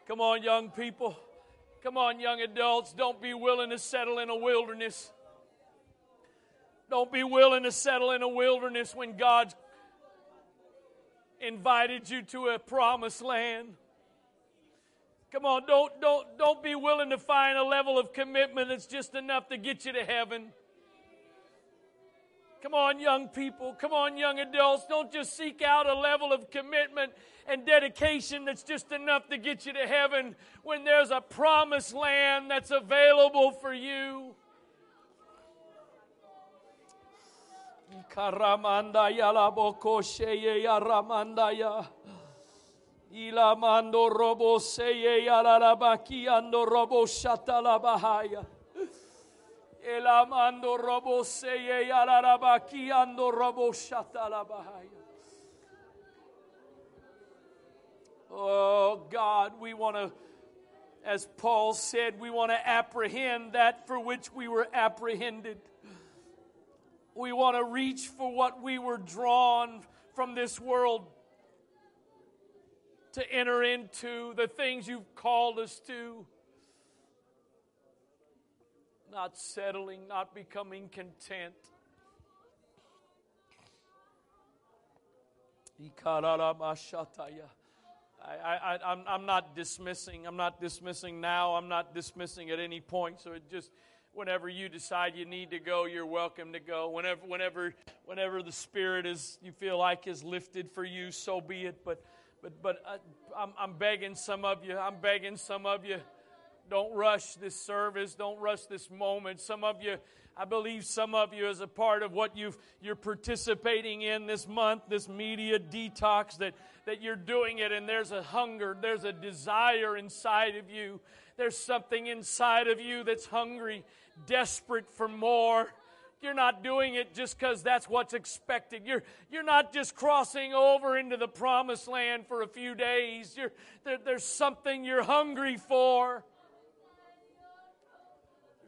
Come on, young people. Come on, young adults. Don't be willing to settle in a wilderness. Don't be willing to settle in a wilderness when God's invited you to a promised land. Come on, don't, don't, don't be willing to find a level of commitment that's just enough to get you to heaven. Come on, young people. Come on, young adults. Don't just seek out a level of commitment and dedication that's just enough to get you to heaven when there's a promised land that's available for you. Ilamando robo seye yalalabaki ando robo shatalabahaya. Elamando robo ando robo. Oh God, we want to, as Paul said, we want to apprehend that for which we were apprehended. We want to reach for what we were drawn from this world to enter into, the things you've called us to. Not settling, not becoming content. I, I, I'm, I'm not dismissing. I'm not dismissing now. I'm not dismissing at any point. So it just, whenever you decide you need to go, you're welcome to go. Whenever, whenever, whenever the Spirit is, you feel like is lifted for you, so be it. But but, but uh, I'm, I'm begging some of you, I'm begging some of you, don't rush this service, don't rush this moment. Some of you, I believe some of you, as a part of what you've, you're participating in this month, this media detox, that, that you're doing it and there's a hunger, there's a desire inside of you. There's something inside of you that's hungry, desperate for more. You're not doing it just because that's what's expected. You're, you're not just crossing over into the promised land for a few days. There, there's something you're hungry for,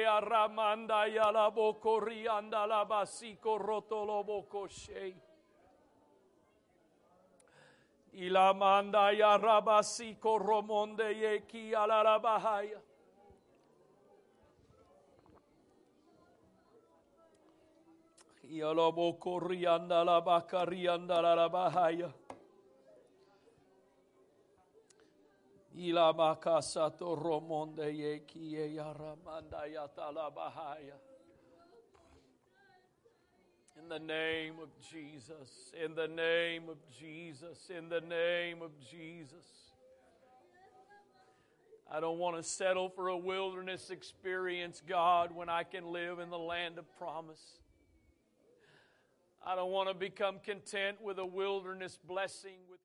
Ea ramanda y alaboko rianda la basico rotoloboco shei. Y la manda y romonde y aquí alarabahaya. Y alaboko rianda la baca rianda la bahaya. In the name of Jesus, in the name of Jesus, in the name of Jesus. I don't want to settle for a wilderness experience, God, when I can live in the land of promise. I don't want to become content with a wilderness blessing with